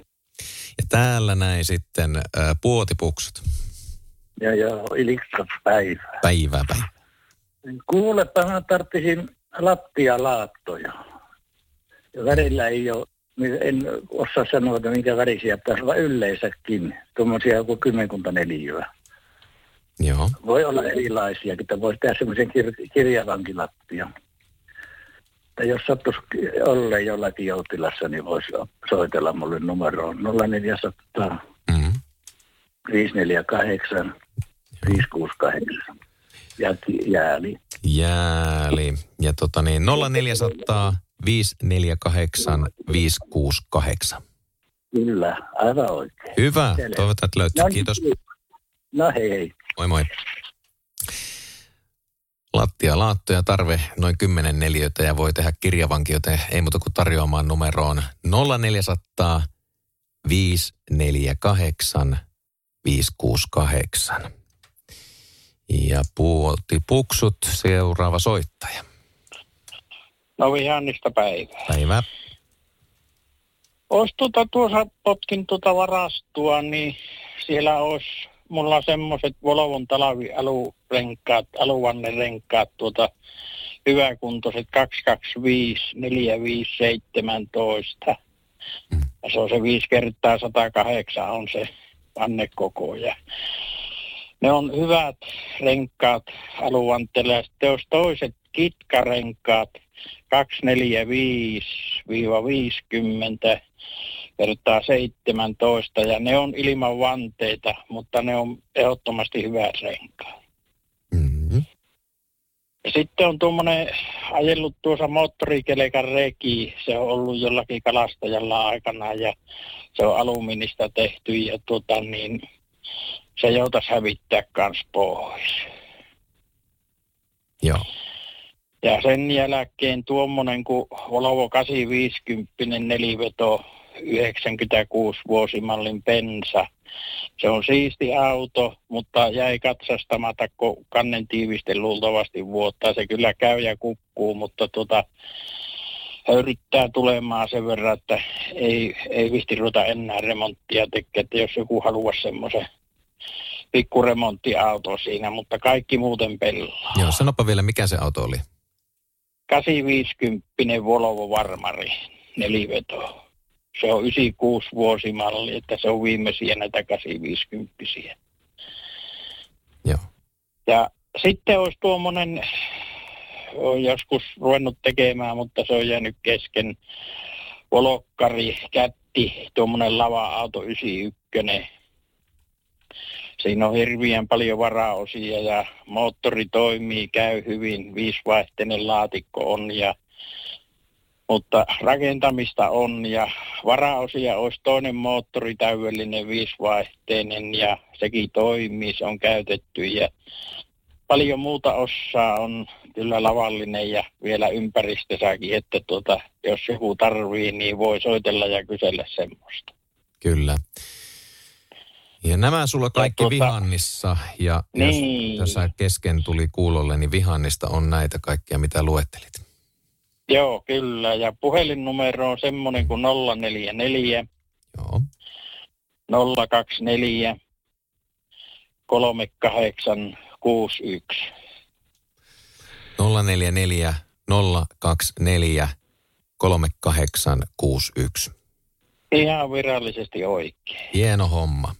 [SPEAKER 5] Ja täällä näin sitten äh, puotipuksut.
[SPEAKER 17] Ja joo, Iliksa päivä.
[SPEAKER 5] Päivää päivää.
[SPEAKER 17] Kuulepa, mä tarttisin lattialaattoja. Ja värillä ei ole, en osaa sanoa, että minkä värisiä pitäisi olla yleensäkin. Tuommoisia joku kymmenkunta neliöä.
[SPEAKER 5] Joo.
[SPEAKER 17] Voi olla erilaisia, että voisi tehdä semmoisen kir- kirjavankilattia. että jos sattuisi olla jollakin joutilassa, niin voisi soitella mulle numeroon 0400
[SPEAKER 5] mm.
[SPEAKER 17] 548 568 ja jääli.
[SPEAKER 5] Jääli. Ja tota niin, 0400 548 568.
[SPEAKER 17] Kyllä, aivan oikein.
[SPEAKER 5] Hyvä. Toivotaan, että löytyy.
[SPEAKER 17] No niin.
[SPEAKER 5] Kiitos.
[SPEAKER 17] No hei hei.
[SPEAKER 5] Moi moi. Lattia laattoja tarve noin 10 neliötä ja voi tehdä kirjavankin, joten ei muuta kuin tarjoamaan numeroon 0400 548 568. Ja puolti puksut, seuraava soittaja.
[SPEAKER 18] No vihannista päivää.
[SPEAKER 5] Päivä.
[SPEAKER 18] Ois tuota, tuossa potkin tuota varastoa, niin siellä olisi mulla semmoiset Volvon talvialurenkaat, aluvannerenkaat, tuota, hyväkuntoiset 225 4517. Ja se on se 5 kertaa 108 on se vannekoko. Ja ne on hyvät renkaat aluvanteella. Ja sitten jos toiset kitkarenkaat 245-50 kertaa 17 ja ne on ilman vanteita, mutta ne on ehdottomasti hyvät renkaat.
[SPEAKER 5] Mm-hmm.
[SPEAKER 18] Ja sitten on tuommoinen ajellut tuossa moottorikelekan reki. Se on ollut jollakin kalastajalla aikana ja se on alumiinista tehty ja tuota niin, se joutas hävittää kans pois.
[SPEAKER 5] Joo.
[SPEAKER 18] Ja sen jälkeen tuommoinen kuin Volvo 850 neliveto 96 vuosimallin pensa. Se on siisti auto, mutta jäi katsastamatta, kun kannen tiiviste luultavasti vuotta. Se kyllä käy ja kukkuu, mutta tota, yrittää tulemaan sen verran, että ei, ei visti ruveta enää remonttia tekemään, että jos joku haluaa semmoisen pikkuremonttiauto siinä, mutta kaikki muuten pelaa.
[SPEAKER 5] Joo, sanopa vielä, mikä se auto oli?
[SPEAKER 18] 850 Volvo Varmari, neliveto. Se on 96 vuosimalli, että se on viimeisiä näitä 850
[SPEAKER 5] Joo.
[SPEAKER 18] Ja sitten olisi tuommoinen, olen joskus ruvennut tekemään, mutta se on jäänyt kesken, Volokkari, kätti, tuommoinen lava-auto 91. Siinä on hirveän paljon varaosia ja moottori toimii, käy hyvin, viisivaihteinen laatikko on ja mutta rakentamista on ja varaosia olisi toinen moottori täydellinen viisivaihteinen ja sekin toimii, se on käytetty ja paljon muuta osaa on kyllä lavallinen ja vielä ympäristössäkin, että tuota, jos joku tarvii, niin voi soitella ja kysellä semmoista.
[SPEAKER 5] Kyllä. Ja nämä sulla kaikki
[SPEAKER 18] tuota-
[SPEAKER 5] vihannissa ja
[SPEAKER 18] Niin.
[SPEAKER 5] jos tässä kesken tuli kuulolle, niin vihannista on näitä kaikkia, mitä luettelit.
[SPEAKER 18] Joo, kyllä. Ja puhelinnumero on semmoinen kuin 044
[SPEAKER 5] Joo.
[SPEAKER 18] 024 3861.
[SPEAKER 5] 044 024 3861.
[SPEAKER 18] Ihan virallisesti oikein.
[SPEAKER 5] Hieno homma.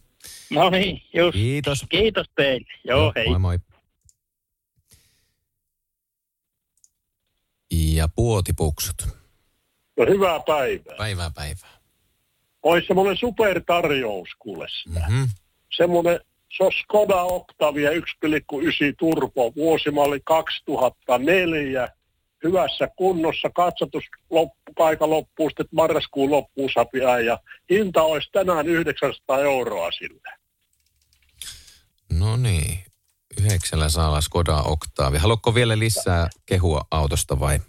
[SPEAKER 18] No niin, just.
[SPEAKER 5] Kiitos.
[SPEAKER 18] Kiitos teille. Joo, hei.
[SPEAKER 5] Moi moi. Ja puotipuksut.
[SPEAKER 10] No hyvää päivää.
[SPEAKER 5] Päivää päivää.
[SPEAKER 10] Olisi semmoinen supertarjous kuule sitä.
[SPEAKER 5] Mm-hmm.
[SPEAKER 10] Semmoinen, se on Skoda Octavia 1,9 turbo, vuosimalli 2004, hyvässä kunnossa, katsotus loppu, aika loppuu, sitten marraskuun loppuun sapia ja hinta olisi tänään 900 euroa sille.
[SPEAKER 5] No niin. Yhdeksällä saa Skoda Octavia. Haluatko vielä lisää kehua autosta vai?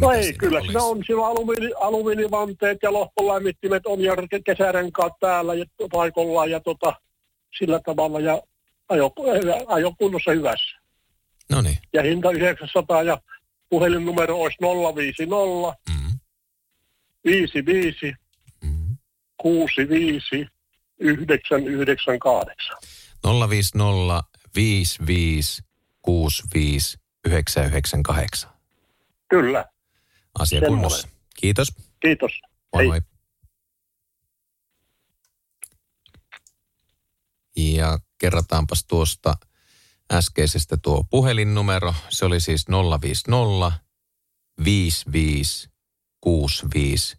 [SPEAKER 10] No ei, kyllä siinä on sillä alumiini, alumiinivanteet ja lohkolämmittimet on ja kesärenkaat päällä ja paikallaan ja tota, sillä tavalla ja ajo, kunnossa hyvässä.
[SPEAKER 5] No niin.
[SPEAKER 10] Ja hinta 900 ja puhelinnumero olisi 050
[SPEAKER 5] mm.
[SPEAKER 10] 55
[SPEAKER 5] mm.
[SPEAKER 10] 65 998.
[SPEAKER 5] 050 55 65 998.
[SPEAKER 10] Kyllä.
[SPEAKER 5] Asia
[SPEAKER 10] Semmoinen.
[SPEAKER 5] kunnossa. Kiitos.
[SPEAKER 10] Kiitos.
[SPEAKER 5] Moi
[SPEAKER 10] Hei.
[SPEAKER 5] moi. Ja kerrataanpas tuosta äskeisestä tuo puhelinnumero. Se oli siis 050 55 65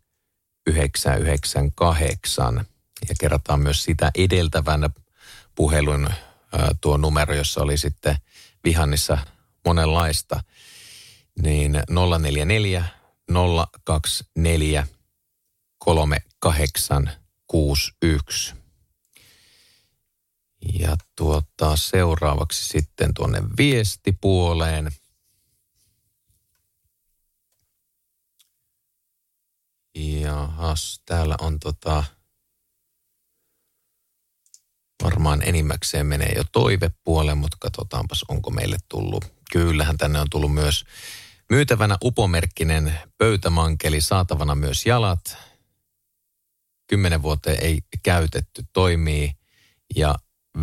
[SPEAKER 5] 998. Ja kerrataan myös sitä edeltävän puhelun tuo numero, jossa oli sitten vihannissa monenlaista. Niin 044 024 3861. Ja tuota, seuraavaksi sitten tuonne viestipuoleen. Jahas, täällä on tota, varmaan enimmäkseen menee jo toivepuoleen, mutta katsotaanpas onko meille tullut. Kyllähän tänne on tullut myös myytävänä upomerkkinen pöytämankeli, saatavana myös jalat. Kymmenen vuoteen ei käytetty, toimii ja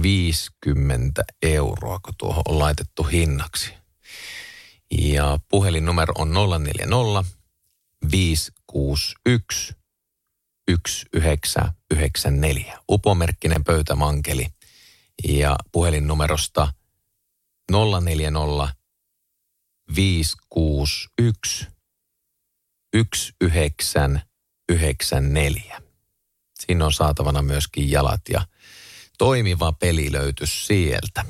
[SPEAKER 5] 50 euroa, kun tuohon on laitettu hinnaksi. Ja puhelinnumero on 040 561 1994. Upomerkkinen pöytämankeli. Ja puhelinnumerosta 040 561 1994. Siinä on saatavana myöskin jalat ja toimiva peli löytyi sieltä.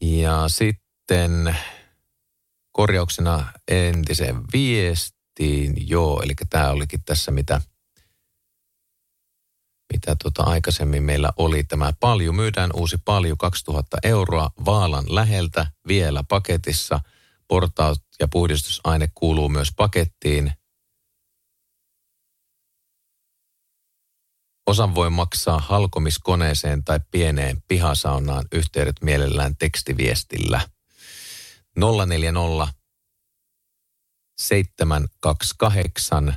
[SPEAKER 5] Ja sitten korjauksena entiseen viestiin, joo, eli tämä olikin tässä mitä, mitä tota aikaisemmin meillä oli tämä palju. Myydään uusi palju 2000 euroa Vaalan läheltä vielä paketissa. Portaat ja puhdistusaine kuuluu myös pakettiin. Osan voi maksaa halkomiskoneeseen tai pieneen pihasaunaan yhteydet mielellään tekstiviestillä. 040 728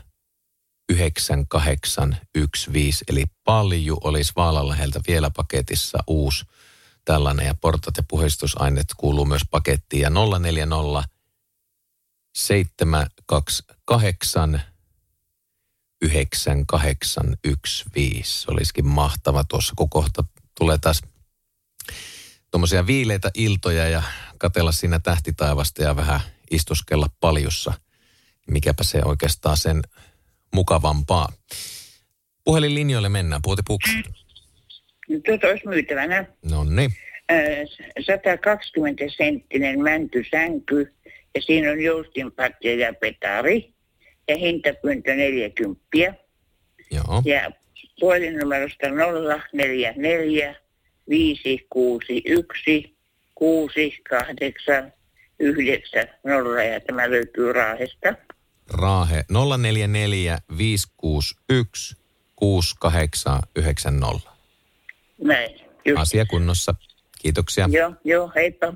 [SPEAKER 5] 9815, eli palju olisi Vaalaläheltä vielä paketissa uusi tällainen, ja portat ja puhdistusaineet kuuluu myös pakettiin, ja 040 728 9815. Olisikin mahtava tuossa, kun kohta tulee taas tuommoisia viileitä iltoja ja katella siinä tähtitaivasta ja vähän istuskella paljussa. Mikäpä se oikeastaan sen mukavampaa. Puhelinlinjoille mennään, puhuti puksi.
[SPEAKER 19] Tuota olisi myytävänä.
[SPEAKER 5] No niin.
[SPEAKER 19] 120 senttinen mäntysänky ja siinä on joustinpatja ja petari ja hintapyyntö 40.
[SPEAKER 5] Joo.
[SPEAKER 19] Ja puhelinnumerosta 044 561 68 90 ja tämä löytyy Raahesta.
[SPEAKER 5] Raahe 044 561 6890.
[SPEAKER 19] Näin. Just.
[SPEAKER 5] Asia kunnossa. Kiitoksia.
[SPEAKER 19] Joo, joo, heippa.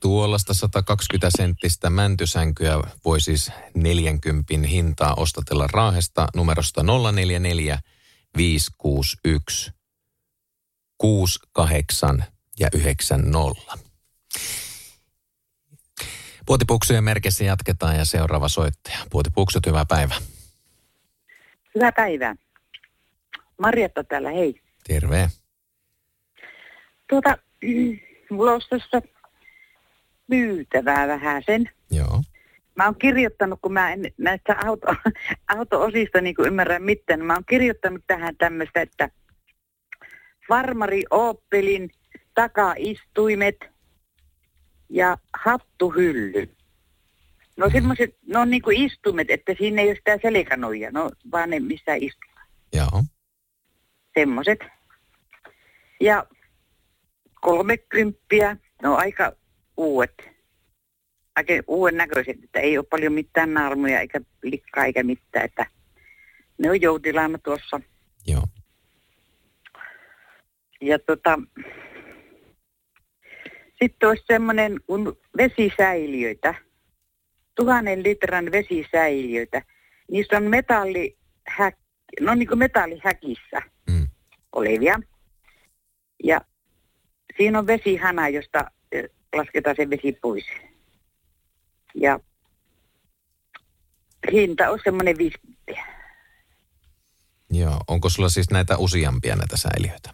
[SPEAKER 5] Tuollaista 120 senttistä mäntysänkyä voi siis 40 hintaa ostatella Raahesta numerosta 044 561 68 ja 90. Puotipuksujen merkissä jatketaan ja seuraava soittaja. Puotipuksut, hyvää päivää.
[SPEAKER 20] Hyvää päivää. Marjatta täällä, hei.
[SPEAKER 5] Terve.
[SPEAKER 20] Tuota, mulla olisi tuossa myytävää vähän sen.
[SPEAKER 5] Joo.
[SPEAKER 20] Mä oon kirjoittanut, kun mä en näistä auto, auto-osista niin ymmärrä mitään, mä oon kirjoittanut tähän tämmöistä, että Farmari Opelin takaistuimet ja hattuhylly. No semmoiset, ne on niinku istumet, että siinä ei ole sitä selkänoja, no vaan ne missä istuu.
[SPEAKER 5] Joo.
[SPEAKER 20] Semmoiset. Ja kolmekymppiä, no aika uudet. Aika uuden näköiset, että ei ole paljon mitään naarmuja eikä likkaa eikä mitään, että ne on joutilaana tuossa.
[SPEAKER 5] Joo.
[SPEAKER 20] Ja tota, sitten olisi semmoinen kuin vesisäiliöitä, tuhannen litran vesisäiliöitä. Niissä on metallihäk, no niin kuin metallihäkissä mm. olevia. Ja siinä on vesihana, josta eh, lasketaan se vesi pois. Ja hinta on semmoinen 50.
[SPEAKER 5] Joo, onko sulla siis näitä useampia näitä säiliöitä?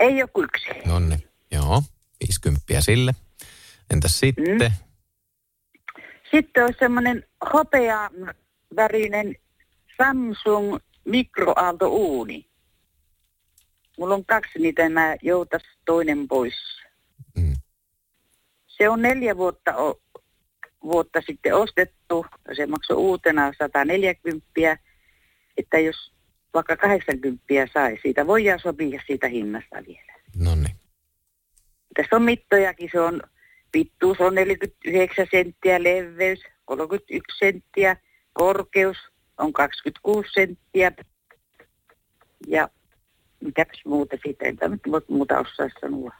[SPEAKER 20] Ei ole yksi.
[SPEAKER 5] No niin, joo, 50 sille. Entäs sitten? Mm.
[SPEAKER 20] Sitten on semmoinen hopean värinen Samsung mikroaaltouuni. Mulla on kaksi niitä, mä joutas toinen pois.
[SPEAKER 5] Mm.
[SPEAKER 20] Se on neljä vuotta, o, vuotta sitten ostettu. Se maksoi uutena 140, että jos vaikka 80 sai, siitä voidaan sopia siitä hinnasta vielä.
[SPEAKER 5] No niin.
[SPEAKER 20] Tässä on mittojakin, se on pittuus on 49 senttiä, leveys 31 senttiä, korkeus on 26 senttiä. Ja mitäpäs muuta siitä, en nyt muuta osaa sanoa.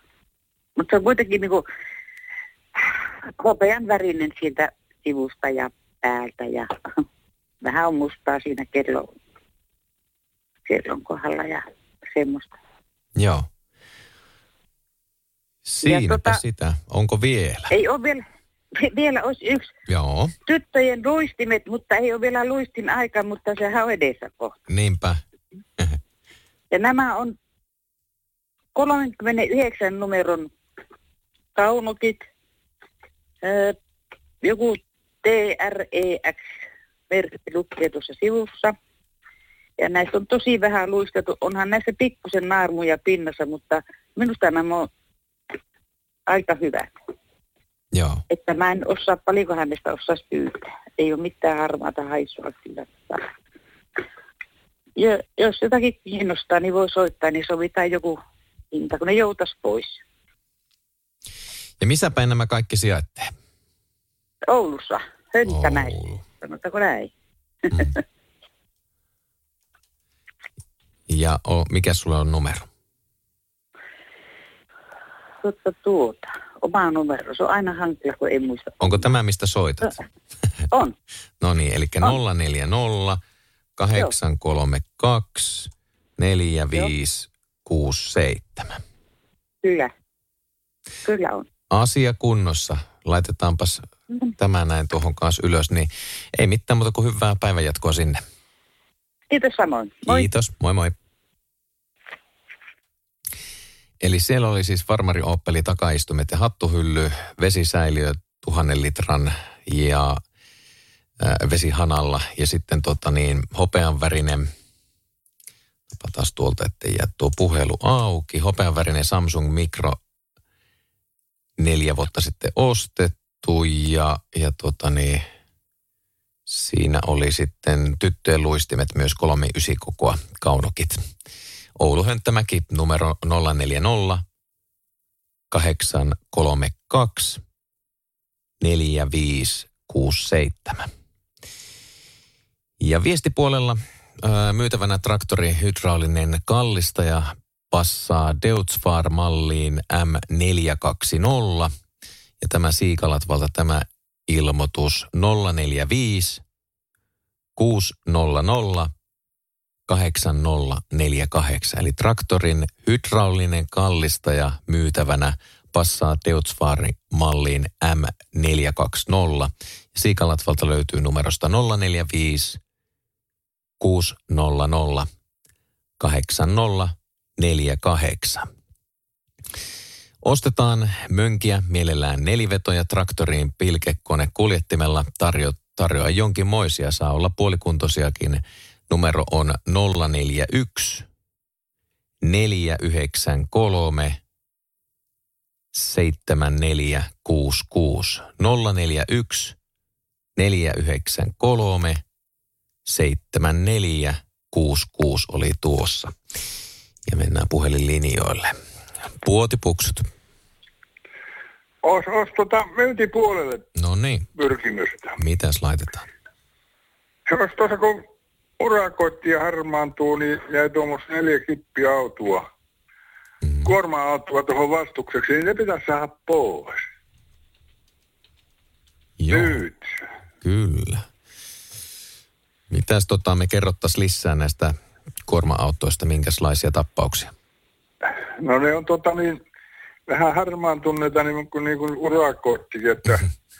[SPEAKER 20] Mutta se on kuitenkin niinku hopean värinen siitä sivusta ja päältä ja vähän on mustaa siinä kello, kellon kohdalla ja semmoista.
[SPEAKER 5] Joo. Siinäpä tota, sitä. Onko vielä?
[SPEAKER 20] Ei ole vielä. Vielä olisi yksi.
[SPEAKER 5] Joo.
[SPEAKER 20] Tyttöjen luistimet, mutta ei ole vielä luistin aika, mutta sehän on edessä kohta.
[SPEAKER 5] Niinpä.
[SPEAKER 20] ja nämä on 39 numeron kaunokit. Joku TREX merkki lukee tuossa sivussa. Ja näistä on tosi vähän luistettu. Onhan näissä pikkusen naarmuja pinnassa, mutta minusta nämä on aika hyvät.
[SPEAKER 5] Joo.
[SPEAKER 20] Että mä en osaa, paljonko hänestä osaisi pyytää. Ei ole mitään harmaata haisua kyllä. Ja jos jotakin kiinnostaa, niin voi soittaa, niin sovitaan joku hinta, kun ne joutas pois.
[SPEAKER 5] Ja missä päin nämä kaikki sijaitsee?
[SPEAKER 20] Oulussa, Höntämäessä, sanotaanko näin.
[SPEAKER 5] Ja o, mikä sulla on numero?
[SPEAKER 20] Tuota, tuota, oma numero, se on aina hankala, kun ei muista.
[SPEAKER 5] Onko tämä, mistä soitat?
[SPEAKER 20] On.
[SPEAKER 5] No niin, eli 040 832 4567.
[SPEAKER 20] Kyllä. Kyllä on.
[SPEAKER 5] Asia kunnossa. Laitetaanpas tämä näin tuohon kanssa ylös, niin ei mitään muuta kuin hyvää päivänjatkoa sinne.
[SPEAKER 20] Kiitos samoin. Moi.
[SPEAKER 5] Kiitos, moi moi. Eli siellä oli siis Farmari Opeli takaistumet ja hattuhylly, vesisäiliö tuhannen litran ja ää, vesihanalla ja sitten tota niin, hopeanvärinen, taas tuolta, ettei jää tuo puhelu auki, hopeanvärinen Samsung Micro neljä vuotta sitten ostettu ja, ja tota niin, siinä oli sitten tyttöjen luistimet myös 39 kokoa kaunokit. Oulu Hönttämäki numero 040 832 4567. Ja viestipuolella myytävänä traktori hydraulinen kallistaja passaa Deutzfahr-malliin M420. Ja tämä Siikalatvalta tämä ilmoitus 045 600 8048. Eli traktorin hydraulinen kallistaja myytävänä passaa Deutzfahr malliin M420. Siikalatvalta löytyy numerosta 045 600 8048. Ostetaan mönkiä, mielellään nelivetoja traktoriin pilkekone kuljettimella. Tarjo, tarjoaa jonkinmoisia, saa olla puolikuntoisiakin. Numero on 041 493 7466. 041 493 7466 oli tuossa. Ja mennään puhelinlinjoille. Puotipuksut.
[SPEAKER 21] Ois, ois tota myyntipuolelle
[SPEAKER 5] No niin,
[SPEAKER 21] pyrkimystä.
[SPEAKER 5] mitäs laitetaan?
[SPEAKER 21] Se olisi tuossa kun urakoitti ja harmaantuu, niin jäi tuommoista neljä kippiautoa. Mm. Kuorma-autoa tuohon vastukseksi, niin ne pitäisi saada pois.
[SPEAKER 5] Joo,
[SPEAKER 21] Nyt.
[SPEAKER 5] kyllä. Mitäs tota me kerrottaisiin lisää näistä kuorma-autoista, minkälaisia tappauksia?
[SPEAKER 21] No ne on tota niin, vähän harmaantuneita niin kuin, niin kuin urakoittikin, että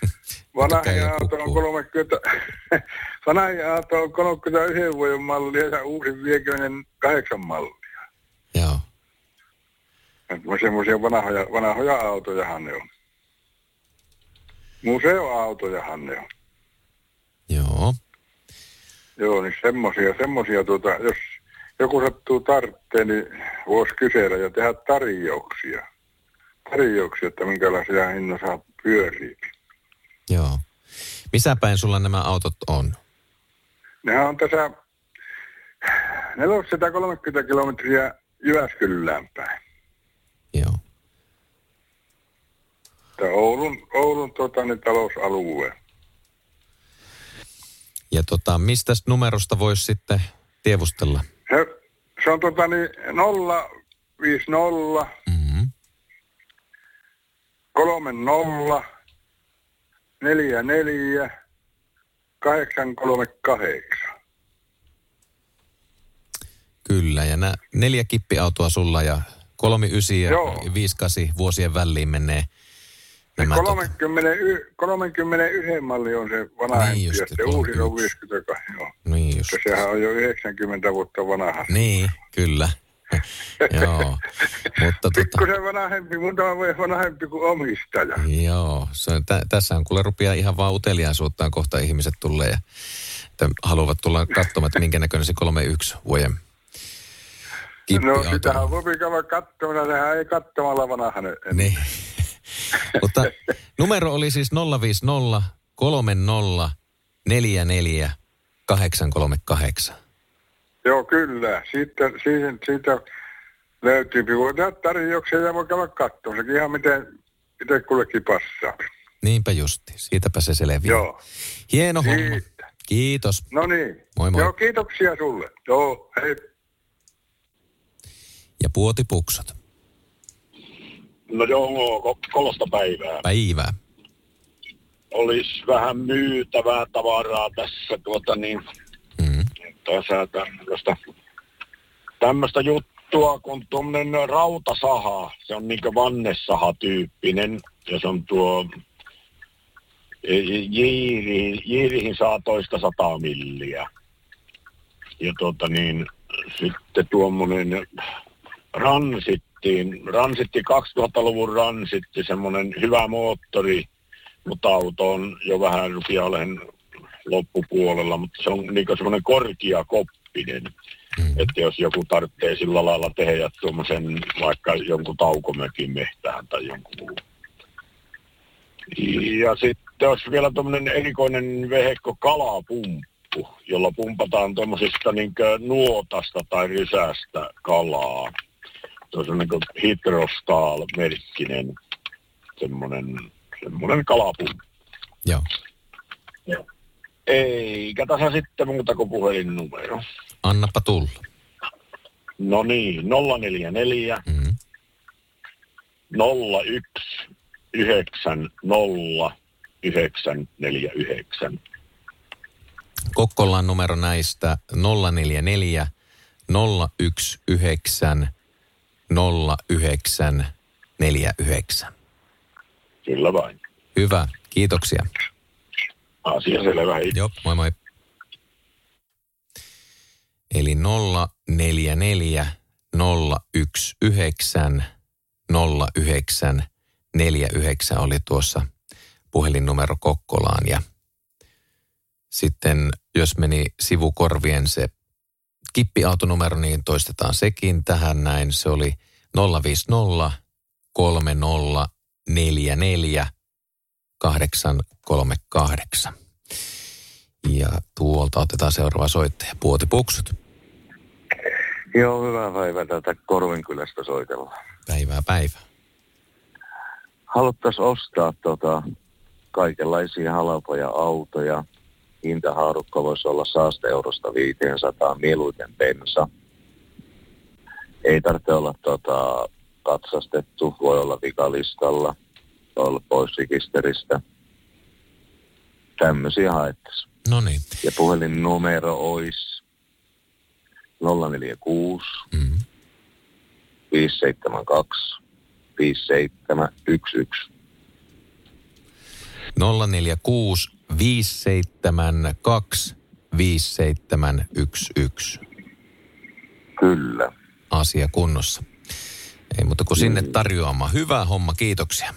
[SPEAKER 21] vanha auto on 30, vanha auto on 31 vuoden mallia ja uusi vieköinen kahdeksan mallia.
[SPEAKER 5] Joo.
[SPEAKER 21] Että semmoisia vanhoja, vanhoja autojahan ne on. Museoautojahan ne on.
[SPEAKER 5] Joo.
[SPEAKER 21] Joo, niin semmoisia, semmoisia tuota, jos joku sattuu tartteen, niin voisi kysellä ja tehdä tarjouksia. Tarjouksia, että minkälaisia hinnoissa pyörii.
[SPEAKER 5] Joo. Missä päin sulla nämä autot on?
[SPEAKER 21] Nehän on tässä 430 kilometriä Jyväskylään päin.
[SPEAKER 5] Joo.
[SPEAKER 21] Tämä Oulun, Oulun tota, niin, talousalue.
[SPEAKER 5] Ja tota, mistä numerosta voisi sitten tievustella?
[SPEAKER 21] Se, se on tota niin 050
[SPEAKER 5] mm-hmm.
[SPEAKER 21] 30 44 838.
[SPEAKER 5] Kyllä, ja nää neljä kippiautoa sulla ja kolmi ysi ja viisi kasi vuosien väliin menee nämä tota,
[SPEAKER 21] 31, 31 malli on se vanhempi
[SPEAKER 5] Niin just,
[SPEAKER 21] ja se uusi on 52. Joo.
[SPEAKER 5] Niin just.
[SPEAKER 21] Sehän on jo 90 vuotta vanha.
[SPEAKER 5] Niin, kyllä. joo, mutta tota,
[SPEAKER 21] Pikkusen vanhempi, muutama vuoden vanhempi kuin omistaja.
[SPEAKER 5] joo, se, on- tä, tässä on kuule rupeaa ihan vaan uteliaisuuttaan kohta ihmiset tulee ja että haluavat tulla katsomaan, että minkä näköinen se 31 vuoden
[SPEAKER 21] No
[SPEAKER 5] kippiauto
[SPEAKER 21] sitähän voi käydä katsomassa, sehän ei katsomalla vanha ne.
[SPEAKER 5] Niin. Mutta numero oli siis 050 30 44 838.
[SPEAKER 21] Joo, kyllä. Sitten, siitä, siitä löytyy. Voi tehdä tarjouksia ja voi käydä katsomassa. Ihan miten itse kullekin passaa.
[SPEAKER 5] Niinpä justi. Siitäpä se selviää.
[SPEAKER 21] Joo.
[SPEAKER 5] Hieno homma.
[SPEAKER 21] Siitä.
[SPEAKER 5] Kiitos.
[SPEAKER 21] No niin.
[SPEAKER 5] Moi moi.
[SPEAKER 21] Joo, kiitoksia sulle. Joo, hei.
[SPEAKER 5] Ja puotipuksut.
[SPEAKER 22] No joo, ko- kolosta päivää.
[SPEAKER 5] Päivää.
[SPEAKER 22] Olisi vähän myytävää tavaraa tässä tuota niin.
[SPEAKER 5] Mm.
[SPEAKER 22] Tässä tämmöistä, tämmöistä juttua kun tuommoinen rautasaha. Se on niin vannesaha-tyyppinen. Ja se on tuo jiiri, jiirihin saa toista sataa milliä. Ja tuota niin, sitten tuommoinen ransittiin, ransitti 2000-luvun ransitti, semmoinen hyvä moottori, mutta auto on jo vähän rupeaa olemaan loppupuolella, mutta se on niin semmoinen korkea koppinen. Mm. Että jos joku tarvitsee sillä lailla tehdä tuommoisen vaikka jonkun taukomökin mehtään tai jonkun muun. Ja sitten olisi vielä tuommoinen erikoinen vehekko kalapumppu, jolla pumpataan tuommoisista niin nuotasta tai rysästä kalaa. Se on semmoinen kuin Hydrostal-merkkinen semmoinen, semmoinen kalapumppu.
[SPEAKER 5] Joo.
[SPEAKER 22] Joo. Eikä tässä sitten muuta kuin puhelinnumero.
[SPEAKER 5] Annapa tulla.
[SPEAKER 22] No niin, 044
[SPEAKER 5] mm.
[SPEAKER 22] 01 90 949.
[SPEAKER 5] Kokkolan numero näistä 044 019 0949.
[SPEAKER 22] Kyllä vain.
[SPEAKER 5] Hyvä, kiitoksia.
[SPEAKER 22] Asia selvä.
[SPEAKER 5] Joo, moi moi. Eli 044 019 09 49 oli tuossa puhelinnumero Kokkolaan ja sitten jos meni sivukorvien se kippiautonumero, niin toistetaan sekin tähän näin. Se oli 050 30 44 838. Ja tuolta otetaan seuraava soittaja, Puotipuksut.
[SPEAKER 23] Joo, hyvää päivää täältä Korvinkylästä soitellaan.
[SPEAKER 5] Päivää päivää.
[SPEAKER 23] Haluttaisiin ostaa tota, kaikenlaisia halpoja autoja. Hintahaarukka voisi olla saasta eurosta 500, mieluiten bensa. Ei tarvitse olla tota, katsastettu, voi olla vikalistalla, voi olla pois rekisteristä. Tämmöisiä haettaisiin.
[SPEAKER 5] No niin.
[SPEAKER 23] Ja puhelinnumero olisi 046
[SPEAKER 5] mm.
[SPEAKER 23] 572 5711.
[SPEAKER 5] 046 572 5711.
[SPEAKER 23] Kyllä.
[SPEAKER 5] Asia kunnossa. Ei mutta kuin sinne tarjoamaan. Hyvä homma, kiitoksia.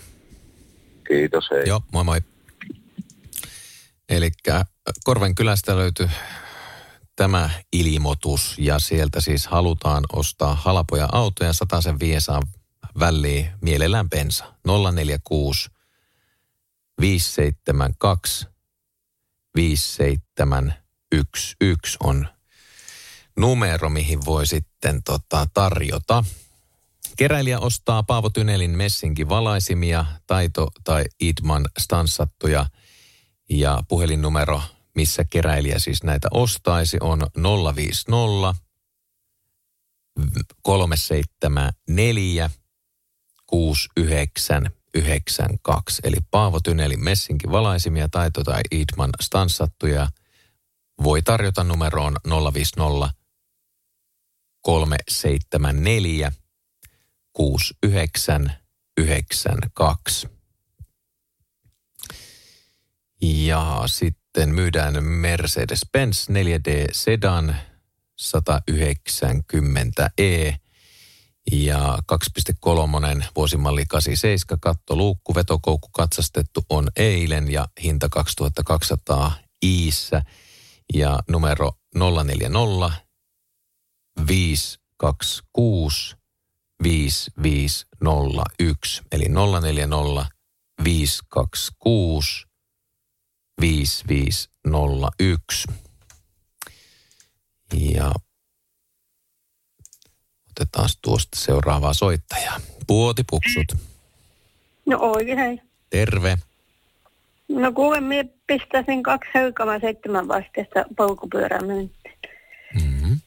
[SPEAKER 23] Kiitos, hei.
[SPEAKER 5] Joo, moi moi. Eli Korven kylästä löytyy tämä ilmoitus ja sieltä siis halutaan ostaa halpoja autoja, sen viesaa väliin mielellään pensa. 046 572 5711 on numero, mihin voi sitten tota, tarjota. Keräilijä ostaa Paavo Tynelin messinkin valaisimia, Taito tai Idman stanssattuja ja puhelinnumero, missä keräilijä siis näitä ostaisi, on 050 374 6992. Eli Paavo Tynelin messinkin valaisimia, Taito tai Idman stanssattuja voi tarjota numeroon 050 374 6992. Ja sitten myydään Mercedes-Benz 4D Sedan 190e ja 2.3 vuosimalli 87 katto luukku vetokoukku katsastettu on eilen ja hinta 2200 iissä ja numero 040 526 5501 eli 040 526 5501. Ja otetaan tuosta seuraavaa soittajaa. Puotipuksut.
[SPEAKER 24] No oikein.
[SPEAKER 5] Terve.
[SPEAKER 24] No kuule, minä pistäisin kaksi höykämää seitsemän vasteesta polkupyörää myyntiin.
[SPEAKER 5] Mm-hmm.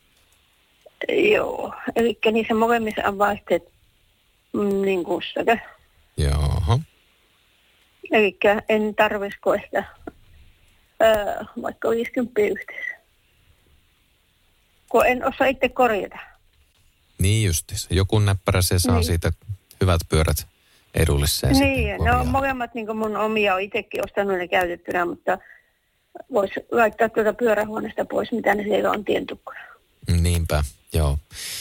[SPEAKER 24] Joo, eli niissä molemmissa on vasteet mm, niin kussakin.
[SPEAKER 5] Joo.
[SPEAKER 24] Eli en tarvisiko ehkä öö, vaikka 50 yhteensä. Kun en osaa itse korjata.
[SPEAKER 5] Niin justiinsa. Joku näppärä se saa
[SPEAKER 24] Niin.
[SPEAKER 5] siitä hyvät pyörät edulliseen.
[SPEAKER 24] Niin, ne on molemmat niin mun omia, olen itsekin ostanut ne käytettynä, mutta voisi laittaa tuota pyörähuoneesta pois, mitä ne siellä on tientukkuna.
[SPEAKER 5] Niinpä, joo.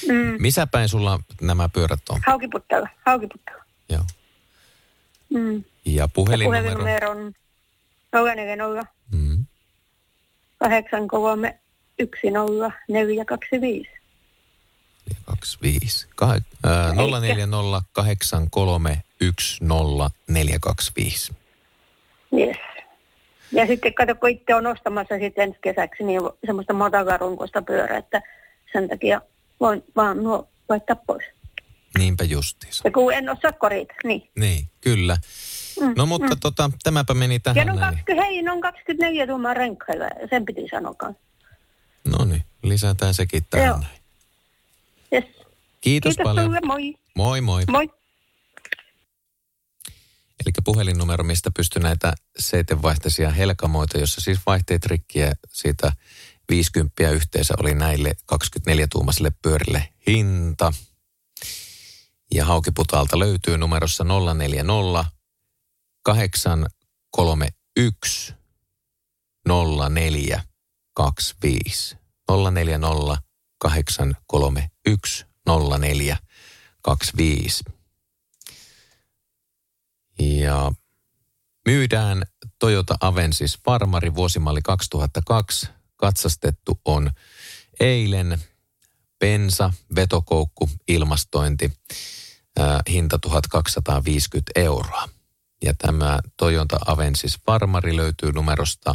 [SPEAKER 24] Mm.
[SPEAKER 5] Missä päin sulla nämä pyörät on?
[SPEAKER 24] Haukiputtalla, haukiputtalla.
[SPEAKER 5] Joo.
[SPEAKER 24] Mm.
[SPEAKER 5] Ja puhelinnumero?
[SPEAKER 24] Puhelinnumero on 040
[SPEAKER 5] Mm.
[SPEAKER 24] 83 10 425.
[SPEAKER 5] 25. Kah- ää, 040 83 10 425.
[SPEAKER 24] Yes. Ja sitten kato, kun itse on ostamassa sitten ensi kesäksi niin semmoista matakarunkoista pyörää, että sen takia voin vaan nuo laittaa pois.
[SPEAKER 5] Niinpä justiinsa.
[SPEAKER 24] Ja kun en osaa korjata, niin.
[SPEAKER 5] Niin, kyllä.
[SPEAKER 24] Mm,
[SPEAKER 5] No mutta
[SPEAKER 24] mm.
[SPEAKER 5] tota, tämäpä meni
[SPEAKER 24] Ja
[SPEAKER 5] tähän
[SPEAKER 24] ne on,
[SPEAKER 5] näin.
[SPEAKER 24] 20, hei, on 24 tuumaa renkkailla, sen piti sanoa.
[SPEAKER 5] No niin, lisätään sekin tähän.
[SPEAKER 24] Joo.
[SPEAKER 5] näin.
[SPEAKER 24] Yes.
[SPEAKER 5] Kiitos,
[SPEAKER 24] Kiitos
[SPEAKER 5] paljon.
[SPEAKER 24] sulle, moi.
[SPEAKER 5] Moi moi.
[SPEAKER 24] Moi.
[SPEAKER 5] Eli puhelinnumero, mistä pystyy näitä seitenvaihteisia helkamoita, jossa siis vaihteet rikkiä siitä 50 yhteensä oli näille 24-tuumaisille pyörille hinta. Ja Haukiputalta löytyy numerossa 040 831 04 25. 040 831 04 25. Ja myydään Toyota Avensis Farmari vuosimalli 2002. Katsastettu on eilen bensa, vetokoukku, ilmastointi, ää, hinta 1250 euroa. Ja tämä Toyota Avensis Farmari löytyy numerosta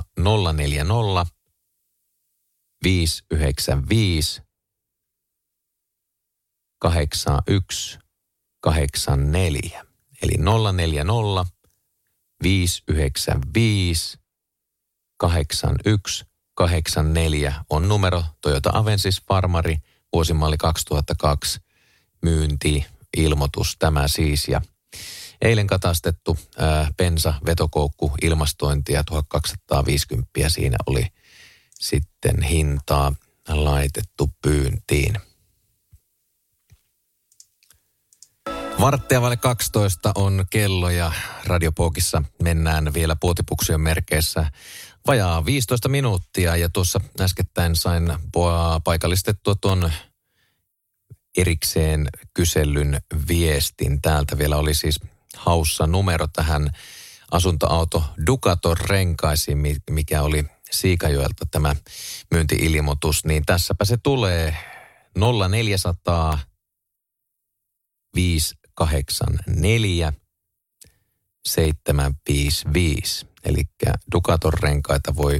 [SPEAKER 5] 040 595 81 84. Eli 040 595 81 84 on numero Toyota Avensis Farmari, vuosimalli 2002, myynti, ilmoitus tämä siis. Ja eilen katastettu ää, bensa, vetokoukku, ilmastointia 1250 siinä oli sitten hintaa laitettu pyyntiin. Varttia vaille 12 on kello ja radiopookissa mennään vielä puotipuksujen merkeissä vajaa 15 minuuttia. Ja tuossa äskettäin sain paikallistettua tuon erikseen kyselyn viestin. Täältä vielä oli siis haussa numero tähän asuntoauto Ducaton renkaisiin, mi- mikä oli Siikajoelta tämä myynti-ilmoitus. Niin tässäpä se tulee 0400 584 755. Eli Ducaton renkaita voi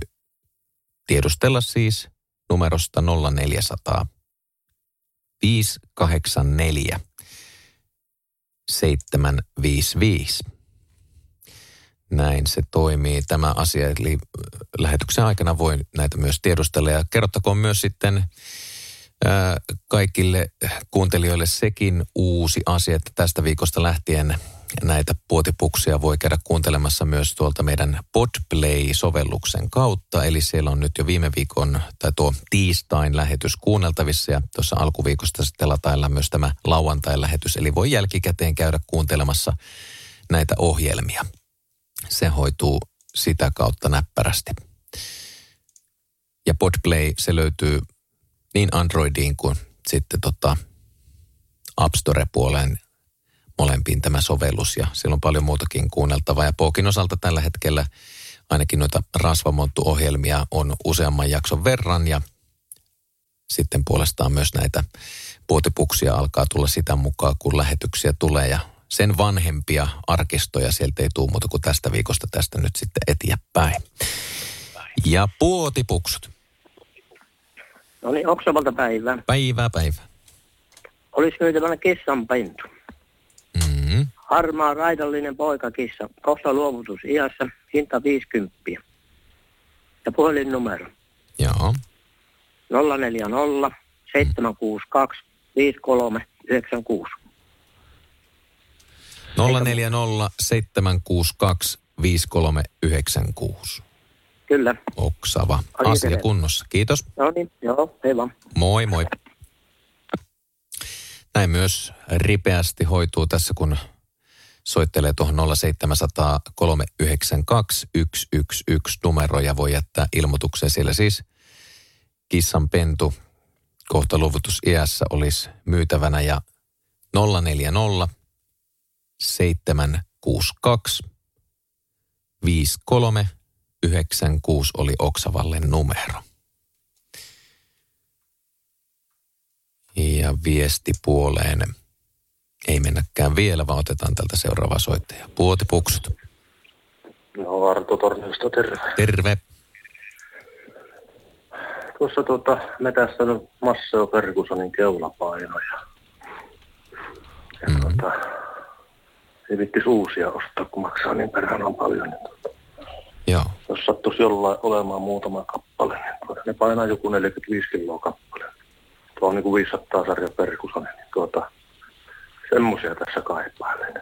[SPEAKER 5] tiedustella siis numerosta 0400 584 755. Näin se toimii tämä asia, eli lähetyksen aikana voi näitä myös tiedustella. Ja kerrottakoon myös sitten ää, kaikille kuuntelijoille sekin uusi asia, että tästä viikosta lähtien näitä puotipuksia voi käydä kuuntelemassa myös tuolta meidän Podplay-sovelluksen kautta. Eli siellä on nyt jo viime viikon tai tuo tiistain lähetys kuunneltavissa ja tuossa alkuviikosta sitten latailla myös tämä lauantain lähetys. Eli voi jälkikäteen käydä kuuntelemassa näitä ohjelmia. Se hoituu sitä kautta näppärästi. Ja Podplay, se löytyy niin Androidiin kuin sitten tota App Store-puoleen molempiin tämä sovellus ja siellä on paljon muutakin kuunneltavaa. Ja Pookin osalta tällä hetkellä ainakin noita rasvamonttu-ohjelmia on useamman jakson verran ja sitten puolestaan myös näitä puotipuksia alkaa tulla sitä mukaan, kun lähetyksiä tulee ja sen vanhempia arkistoja sieltä ei tule muuta kuin tästä viikosta tästä nyt sitten eteenpäin. Ja puotipuksut.
[SPEAKER 25] No niin, Oksavalta päivää.
[SPEAKER 5] Päivää päivää.
[SPEAKER 25] Olisi myytävänä kissanpentu.
[SPEAKER 5] Mm-hmm.
[SPEAKER 25] Harmaa raidallinen poikakissa, kohta luovutus iässä, hinta 50. Ja puhelinnumero
[SPEAKER 5] Joo.
[SPEAKER 25] 040 762 5396.
[SPEAKER 5] 040 762 5396.
[SPEAKER 25] Kyllä.
[SPEAKER 5] Oksava. Asia kunnossa. Kiitos.
[SPEAKER 25] No niin, joo, hei vaan.
[SPEAKER 5] Moi moi. Näin myös ripeästi hoituu tässä, kun soittelee tuohon 0700 392 111 numero ja voi jättää ilmoituksen. Siellä siis kissan pentu kohta luovutus iässä olisi myytävänä ja 040 762 5396 oli Oksavalle numero. Ja viestipuoleen ei mennäkään vielä, vaan otetaan tältä seuraava soittaja. Puotipuksut.
[SPEAKER 26] No Arto Torniosta, terve.
[SPEAKER 5] Terve.
[SPEAKER 26] Tuossa tuota, metästänyt Masseo Fergusonin keulapaino ja, ja
[SPEAKER 5] Mm-hmm.
[SPEAKER 26] tuota, ei vittis uusia ostaa, kun maksaa niin perhana paljon. Niin tuota,
[SPEAKER 5] Joo.
[SPEAKER 26] jos sattuisi jollain olemaan muutama kappale, niin tuota, ne painaa joku 45 kiloa kappale. Tuo on niin kuin 500 sarja Fergusonin, niin tuota, semmoisia tässä kaipailen.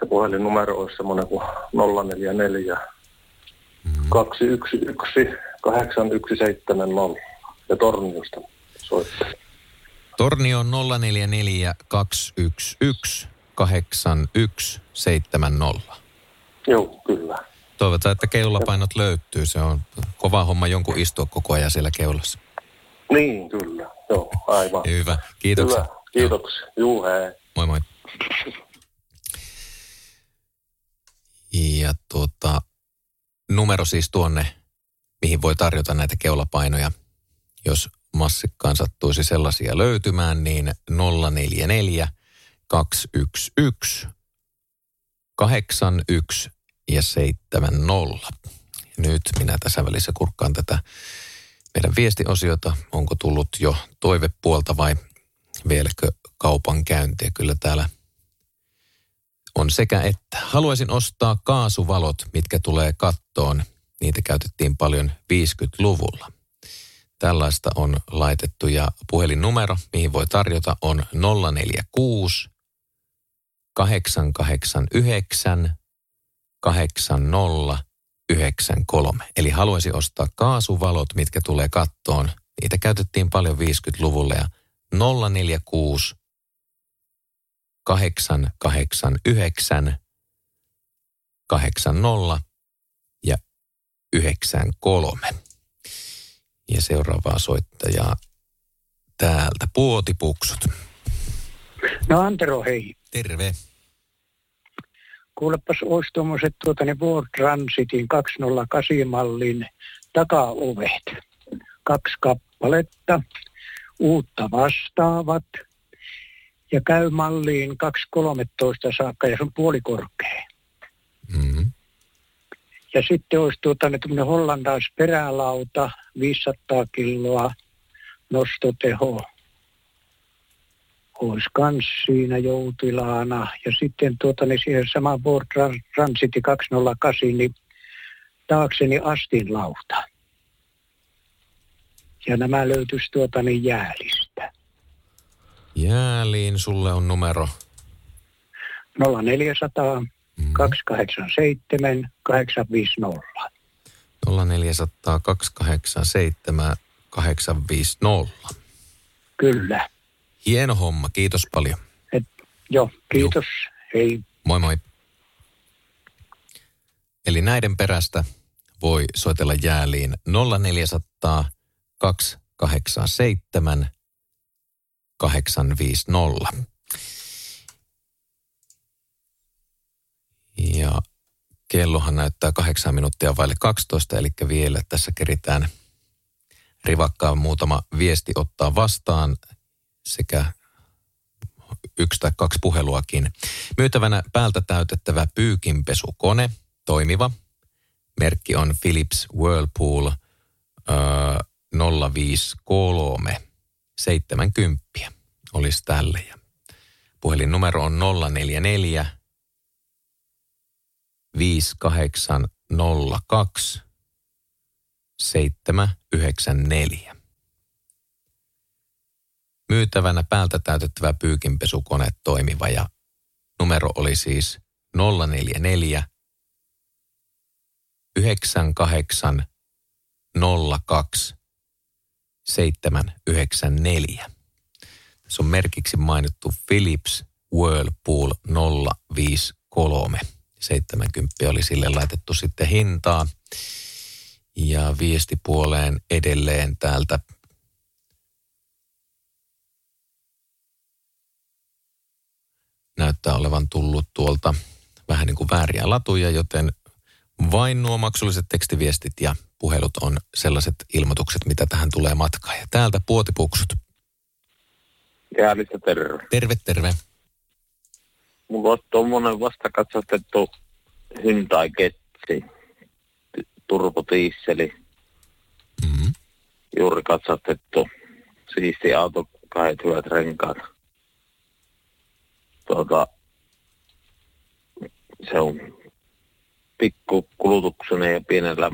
[SPEAKER 26] Ja puhelinnumero olisi semmoinen kuin 044 211 8170 ja Torniosta soittaa.
[SPEAKER 5] Torni on 044 211 8170.
[SPEAKER 26] Joo, kyllä.
[SPEAKER 5] Toivotaan, että keulapainot löytyy. Se on kova homma jonkun istua koko ajan siellä keulassa.
[SPEAKER 26] Niin, kyllä. Joo, aivan.
[SPEAKER 5] Hyvä. Kiitoksia.
[SPEAKER 26] Hyvä. Kiitoksia. Juu, hei.
[SPEAKER 5] Moi moi. Ja tuota, numero siis tuonne, mihin voi tarjota näitä keulapainoja. Jos massikkaan sattuisi sellaisia löytymään, niin 044 211 81 ja 70. Nyt minä tässä välissä kurkkaan tätä meidän viestiosiota. Onko tullut jo toivepuolta vai vieläkö kaupan käyntiä? Kyllä täällä on sekä että. Haluaisin ostaa kaasuvalot, mitkä tulee kattoon. Niitä käytettiin paljon 50-luvulla. Tällaista on laitettu ja puhelinnumero, mihin voi tarjota, on 046 889 8093. Eli haluaisi ostaa kaasuvalot, mitkä tulee kattoon. Niitä käytettiin paljon 50-luvulla ja 046 889 80 ja 93. Ja seuraavaa soittajaa täältä. Puotipuksut.
[SPEAKER 27] No Antero, hei.
[SPEAKER 5] Terve.
[SPEAKER 27] Kuulepas, olisi tuommoiset tuota, ne Ford Transitin 208-mallin takaovet. Kaksi kappaletta, uutta vastaavat ja käy malliin 213 saakka ja se on puolikorkea.
[SPEAKER 5] Mm-hmm.
[SPEAKER 27] Ja sitten olisi tuota, ne tämmöinen hollandais perälauta, 500 kiloa, nostoteho. Olisi kans siinä joutilaana. Ja sitten tuota, niin siihen sama Ford Trans- Transiti 208, niin taakseni astinlauta. Ja nämä löytyisi tuota niin jäälistä.
[SPEAKER 5] Jääliin sulle on numero
[SPEAKER 27] 0400 287 850.
[SPEAKER 5] 0400 287 850.
[SPEAKER 27] Kyllä.
[SPEAKER 5] Hieno homma, kiitos paljon.
[SPEAKER 27] Joo, kiitos. Hei.
[SPEAKER 5] Moi moi. Eli näiden perästä voi soitella jääliin 0400 287 850. Ja kellohan näyttää kahdeksan minuuttia vaille 12, eli vielä tässä keritään rivakkaan muutama viesti ottaa vastaan sekä yksi tai kaksi puheluakin. Myytävänä päältä täytettävä pyykinpesukone, toimiva. Merkki on Philips Whirlpool öö, 053 70 olisi tälle. Ja puhelinnumero on 044 5802 794. Myytävänä päältä täytettävä pyykinpesukone toimiva ja numero oli siis 044 98 02 794. Tässä on merkiksi mainittu Philips Whirlpool 053. 70 oli sille laitettu sitten hintaa. Ja viestipuoleen edelleen täältä näyttää olevan tullut tuolta vähän niin kuin vääriä latuja, joten vain nuo maksulliset tekstiviestit ja puhelut on sellaiset ilmoitukset, mitä tähän tulee matkaan. Ja täältä puotipuksut.
[SPEAKER 28] Jäälistä terve.
[SPEAKER 5] Terve, terve.
[SPEAKER 28] Mulla on tuommoinen vastakatsastettu Hyundai Getsi, turbotiisseli.
[SPEAKER 5] Mm-hmm.
[SPEAKER 28] Juuri katsastettu, siisti auto, kahdet hyvät renkaat. Tuota, se on pikku kulutuksena ja pienellä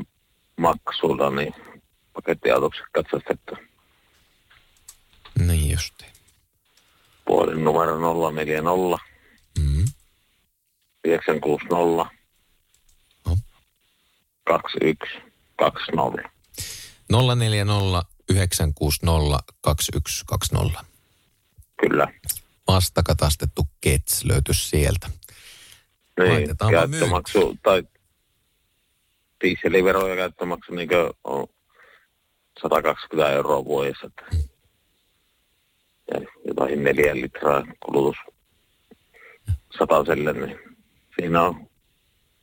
[SPEAKER 28] maksulla, niin pakettiautoksi katsastettu.
[SPEAKER 5] Niin justi.
[SPEAKER 28] Puolin numero 040
[SPEAKER 5] mm.
[SPEAKER 28] 960
[SPEAKER 5] no.
[SPEAKER 28] 2120.
[SPEAKER 5] 040 960 2120.
[SPEAKER 28] Kyllä.
[SPEAKER 5] Vastakatastettu Kets löytyy sieltä.
[SPEAKER 28] Niin, käyttömaksu tai dieselivero ja käyttömaksu niin on 120 euroa vuodessa. Että ja jotain neljä litraa kulutus sataselle, niin siinä on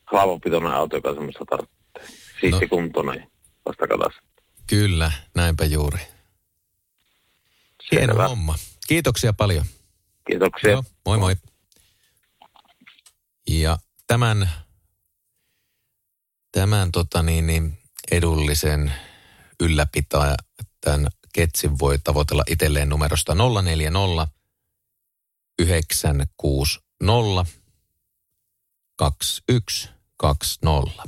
[SPEAKER 28] halvapitoinen auto, joka semmoista tarvitsee. Siisti no. kuntoinen vastakatas.
[SPEAKER 5] Kyllä, näinpä juuri. Hieno homma. Kiitoksia paljon.
[SPEAKER 28] Kiitoksia.
[SPEAKER 5] Joo, moi moi. Ja tämän, tämän tota niin, niin edullisen ylläpitäjä, tämän Ketsin voi tavoitella itselleen numerosta 040 960 2120.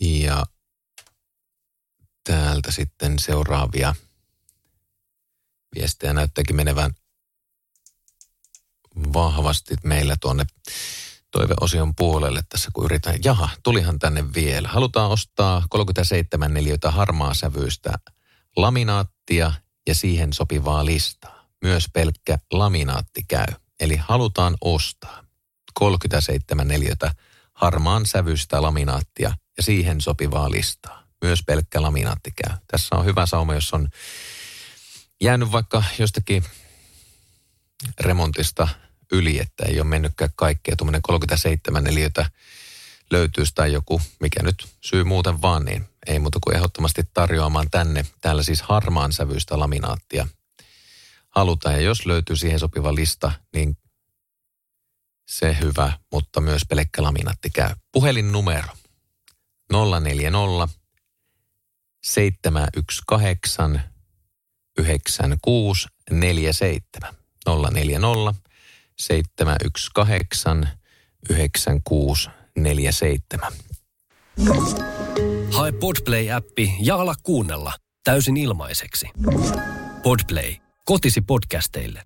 [SPEAKER 5] Ja täältä sitten seuraavia viestejä näyttääkin menevän vahvasti meillä tuonne toiveosion puolelle tässä, kun yritän. Jaha, tulihan tänne vielä. Halutaan ostaa 37 neliötä harmaa sävyistä laminaattia ja siihen sopivaa listaa. Myös pelkkä laminaatti käy. Eli halutaan ostaa 37 neliötä harmaan sävyistä laminaattia ja siihen sopivaa listaa. Myös pelkkä laminaatti käy. Tässä on hyvä sauma, jos on jäänyt vaikka jostakin remontista yli, että ei ole mennytkään kaikkea. Tuommoinen 37 neliötä löytyisi tai joku, mikä nyt syy muuten vaan, niin ei muuta kuin ehdottomasti tarjoamaan tänne. Täällä siis harmaan sävyistä laminaattia halutaan. Ja jos löytyy siihen sopiva lista, niin se hyvä, mutta myös pelkkä laminaatti käy. Puhelinnumero 040 718 9647 040 718 9647.
[SPEAKER 29] Hae Podplay-appi ja ala kuunnella täysin ilmaiseksi. Podplay, kotisi podcasteille.